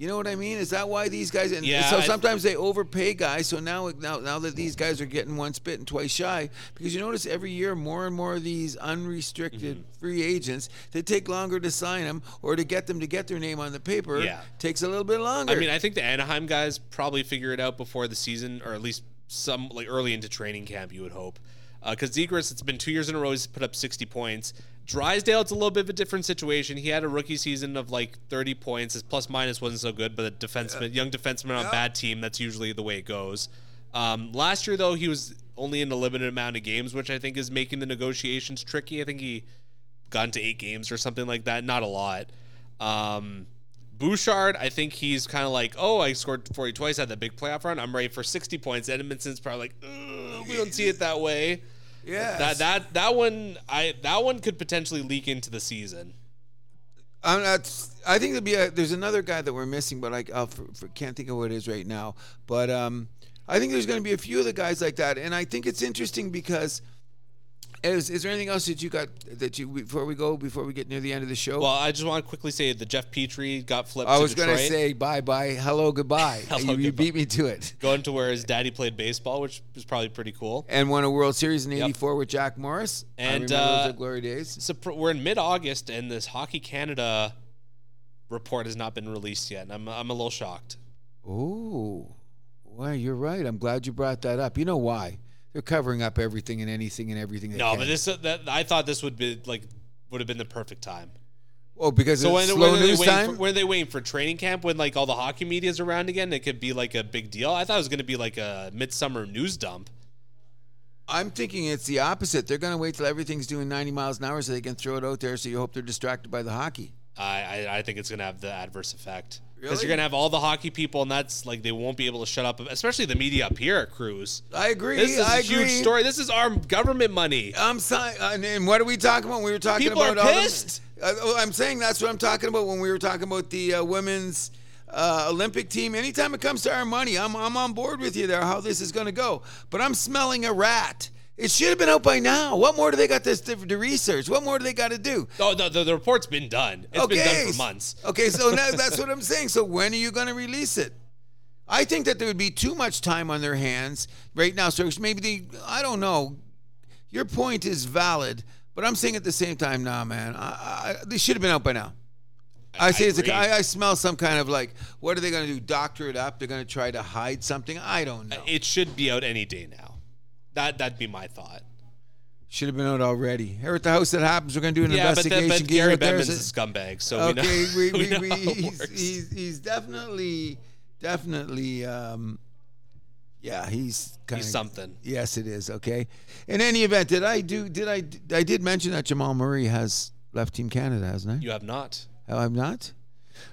You know what I mean? Is that why these guys? And Yeah, so I- sometimes they overpay guys. So now, now, now that these guys are getting once bitten, twice shy, because you notice every year more and more of these unrestricted Mm-hmm. free agents, they take longer to sign them or to get them to get their name on the paper. Yeah. takes a little bit longer. I mean, I think the Anaheim guys probably figure it out before the season, or at least some like early into training camp. You would hope, because Zegras, it's been two years in a row. He's put up 60 points. Drysdale, it's a little bit of a different situation. He had a rookie season of like 30 points. His plus minus wasn't so good, but a defenseman, young defenseman on a bad team, that's usually the way it goes. Um, last year, though, he was only in a limited amount of games, which I think is making the negotiations tricky. I think he got into eight games or something like that. Not a lot. Um, Bouchard, I think he's kind of like, oh, I scored 40 twice, had that big playoff run. I'm ready for 60 points. Edmonton's probably like, we don't see it that way. yeah, That that that one, I that one could potentially leak into the season. I'm not, I think there'll be a, there's another guy that we're missing, but I I'll, for, for, can't think of what it is right now. But um, I think there's going to be a few of the guys like that, and I think it's interesting because. Is, is there anything else that you got that you before we go before we get near the end of the show? Well, I just want to quickly say the Jeff Petry got flipped. I was going to say bye bye, hello, goodbye. (laughs) Hello, you, you beat me to it. going to where his daddy played baseball, which was probably pretty cool. And won a World Series in '84 with Jack Morris. I And, remember those uh, are glory days. So pr- we're in mid August, and this Hockey Canada report has not been released yet, and I'm I'm a little shocked. Oh, well, you're right. I'm glad you brought that up. You know why? They're covering up everything and anything and everything. No, can. but this uh, that I thought this would be like would have been the perfect time. oh, because So it's when, slow when, news waiting time. for, when are they waiting for training camp when like all the hockey media is around again? It could be like a big deal. I thought it was going to be like a midsummer news dump. I'm thinking it's the opposite. They're going to wait till everything's doing 90 miles an hour so they can throw it out there. So you hope they're distracted by the hockey. I, I, I think it's going to have the adverse effect because Really? you're going to have all the hockey people, and that's like they won't be able to shut up, especially the media up here at Cruise. I agree. This is I a agree. huge story. This is our government money. I'm sorry. And, what are we talking about? We were talking People about are all the- pissed. Oh, I'm saying that's what I'm talking about when we were talking about the uh, women's uh, Olympic team. Anytime it comes to our money, I'm I'm on board with you there. How this is going to go, but I'm smelling a rat. It should have been out by now. What more do they got this to, to research? What more do they got to do? Oh, the, the, the report's been done. It's been done for months. Okay, so (laughs) now that's what I'm saying. So when are you going to release it? I think that there would be too much time on their hands right now. So maybe they, I don't know. Your point is valid, but I'm saying at the same time, nah, man, I, I, they should have been out by now. I say it's a, I, I smell some kind of like, what are they going to do? Doctor it up? They're going to try to hide something? I don't know. It should be out any day now. That that'd be my thought. Should have been out already. Here at the house that happens, we're going to do an Yeah, but, investigation. but Get Gary out Bettman's a scumbag, so okay, we know, we, (laughs) we we, know we, how it he's, he's, he's definitely, definitely, um, yeah, he's kind He's something. Yes, it is. Okay. In any event, did I do? Did I? I did mention that Jamal Murray has left Team Canada, hasn't I? You have not. Oh, I'm not.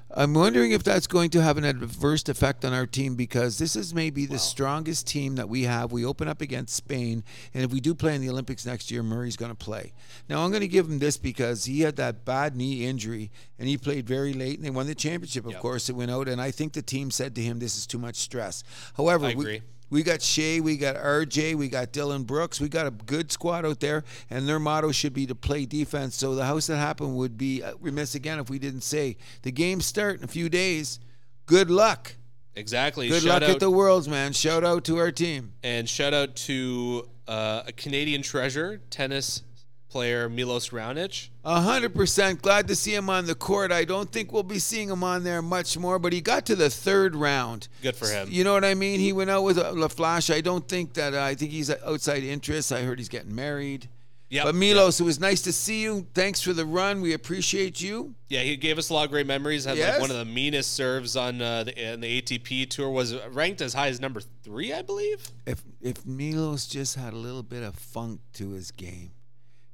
I'm wondering if that's going to have an adverse effect on our team because this is maybe the strongest team that we have. We open up against Spain, and if we do play in the Olympics next year, Murray's going to play. Now, I'm going to give him this because he had that bad knee injury, and he played very late, and they won the championship. Of Yep. course, it went out, and I think the team said to him, "This is too much stress." However, I agree. we got Shai, we got RJ, we got Dillon Brooks. We got a good squad out there, and their motto should be to play defense. So the house that happened would be uh, remiss again if we didn't say the games start in a few days. Good luck. Exactly. Good shout luck out, at the Worlds, man. Shout out to our team. and shout out to uh, a Canadian treasure, tennis player Milos Raonic. A hundred percent glad to see him on the court. I don't think we'll be seeing him on there much more, but he got to the third round. Good for him. You know what I mean? He went out with a La Flash. I don't think that. Uh, I think he's outside interest. I heard he's getting married. Yep, But Milos, it was nice to see you. Thanks for the run. We appreciate you. Yeah, he gave us a lot of great memories. Had Yes. like one of the meanest serves on uh, the, in the ATP tour. Was ranked as high as number three, I believe. If if Milos just had a little bit of funk to his game,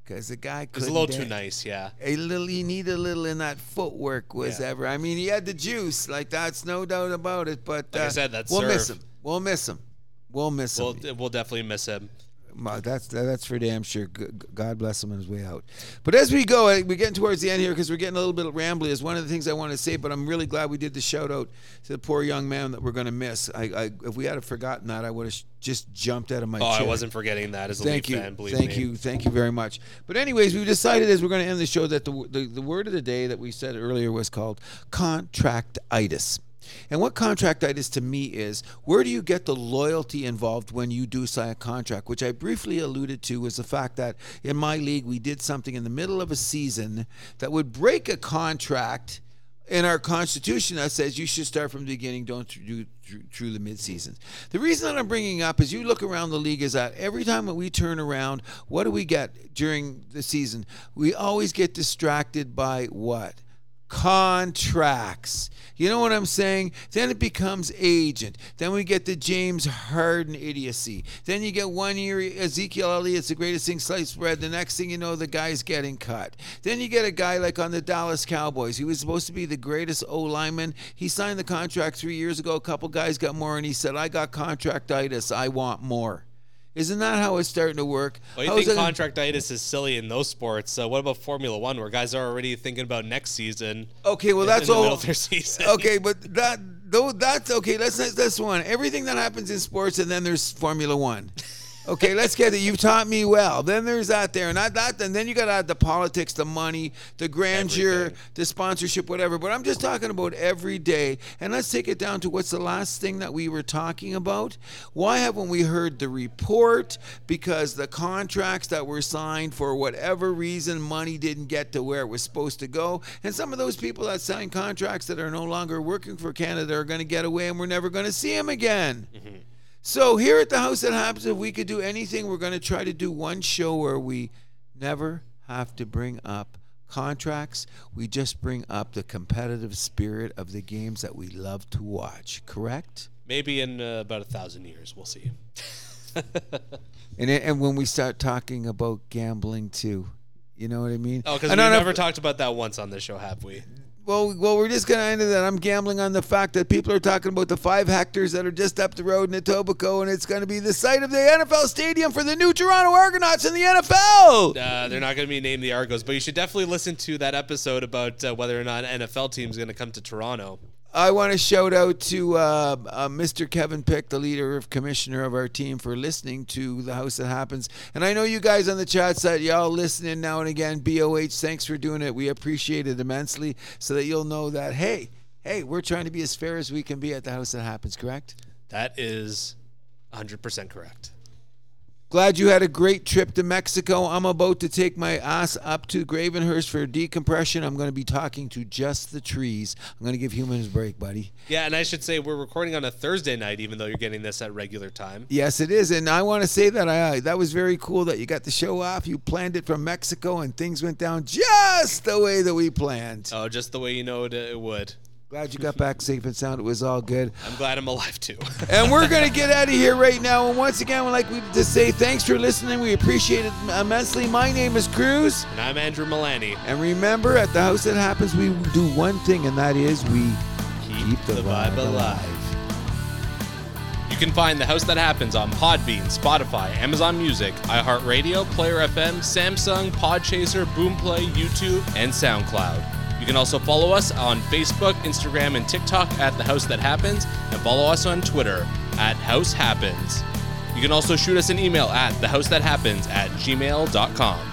because the guy was a little too nice. Yeah. A little, he needed a little in that footwork was Yeah. ever. I mean, he had the juice, like that's no doubt about it. But Like I uh, said, that we'll miss him. We'll miss him. We'll miss him. We'll we'll definitely miss him. That's that's for damn sure. God bless him on his way out. But as we go, we're getting towards the end here because we're getting a little bit rambly. Is one of the things I want to say. But I'm really glad we did the shout out to the poor young man that we're going to miss. I, I if we had forgotten that, I would have just jumped out of my oh, chair. Oh, chair. I wasn't forgetting that as a Thank Leaf you, fan. Believe thank me. you, thank you very much. But anyways, we've decided as we're going to end the show that the, the the word of the day that we said earlier was called contractitis. And what contract contractitis to me is, where do you get the loyalty involved when you do sign a contract? Which I briefly alluded to was the fact that in my league we did something in the middle of a season that would break a contract in our constitution that says you should start from the beginning, don't do through, the midseasons. The reason that I'm bringing up is you look around the league is that every time that we turn around, what do we get during the season? We always get distracted by what? Contracts. You know what I'm saying? Then it becomes agent. Then we get the James Harden idiocy. Then you get one year Ezekiel Elliott's the greatest thing sliced bread. The next thing you know, the guy's getting cut. Then you get a guy like on the Dallas Cowboys. He was supposed to be the greatest O lineman. He signed the contract three years ago. A couple guys got more, and he said, "I got contractitis. I want more." Isn't that how it's starting to work? Well, you How think it- contractitis is silly in those sports? So what about Formula One, where guys are already thinking about next season? Okay, well that's all. middle of their (laughs) season. okay, but that though that's okay. Let's that's one. Everything that happens in sports, and then there's Formula One. Okay, let's get it. You've taught me well. Then there's that there, and that, that and then you got to add the politics, the money, the grandeur, Everything. the sponsorship, whatever. But I'm just talking about every day. And let's take it down to what's the last thing that we were talking about? Why haven't we heard the report? Because the contracts that were signed for whatever reason, money didn't get to where it was supposed to go. And some of those people that signed contracts that are no longer working for Canada are going to get away, and we're never going to see them again. Mm-hmm. So here at the house that happens, if we could do anything, we're going to try to do one show where we never have to bring up contracts. We just bring up the competitive spirit of the games that we love to watch. Correct? Maybe in uh, about a thousand years, we'll see. (laughs) And and when we start talking about gambling too, you know what I mean? Oh, because we never if- talked about that once on this show, have we? Well, well, we're just gonna end it. That I'm gambling on the fact that people are talking about the five hectares that are just up the road in Etobicoke, and it's going to be the site of the NFL stadium for the new Toronto Argonauts in the NFL. Uh, they're not going to be named the Argos, but you should definitely listen to that episode about uh, whether or not an NFL team is going to come to Toronto. I want to shout out to uh, uh, Mr. Kevin Pick, the leader of commissioner of our team, for listening to the House That Happens. And I know you guys on the chat site, y'all listening now and again. BOH, thanks for doing it. We appreciate it immensely, so that you'll know that hey, hey, we're trying to be as fair as we can be at the House That Happens. Correct? That is 100% correct. Glad you had a great trip to Mexico. I'm about to take my ass up to Gravenhurst for decompression. I'm going to be talking to just the trees. I'm going to give humans a break, buddy. Yeah, and I should say we're recording on a Thursday night, even though you're getting this at regular time. Yes, it is, and I want to say that I uh, that was very cool that you got the show off. You planned it from Mexico, and things went down just the way that we planned. Oh, just the way you know it, it would. Glad you got back safe and sound. It was all good. I'm glad I'm alive too. (laughs) And we're gonna get out of here right now. And once again, like to say thanks for listening. We appreciate it immensely. My name is Cruz, and I'm Andrew Milani. and remember, at the house that happens, we do one thing, and that is we keep the, vibe alive. You can find The House That Happens on Podbean, Spotify, Amazon Music, iHeartRadio, Player FM, Samsung, Podchaser, Boomplay, YouTube, and SoundCloud. You can also follow us on Facebook, Instagram, and TikTok at The House That Happens, and follow us on Twitter at House Happens. You can also shoot us an email at thehousethathappens at gmail.com.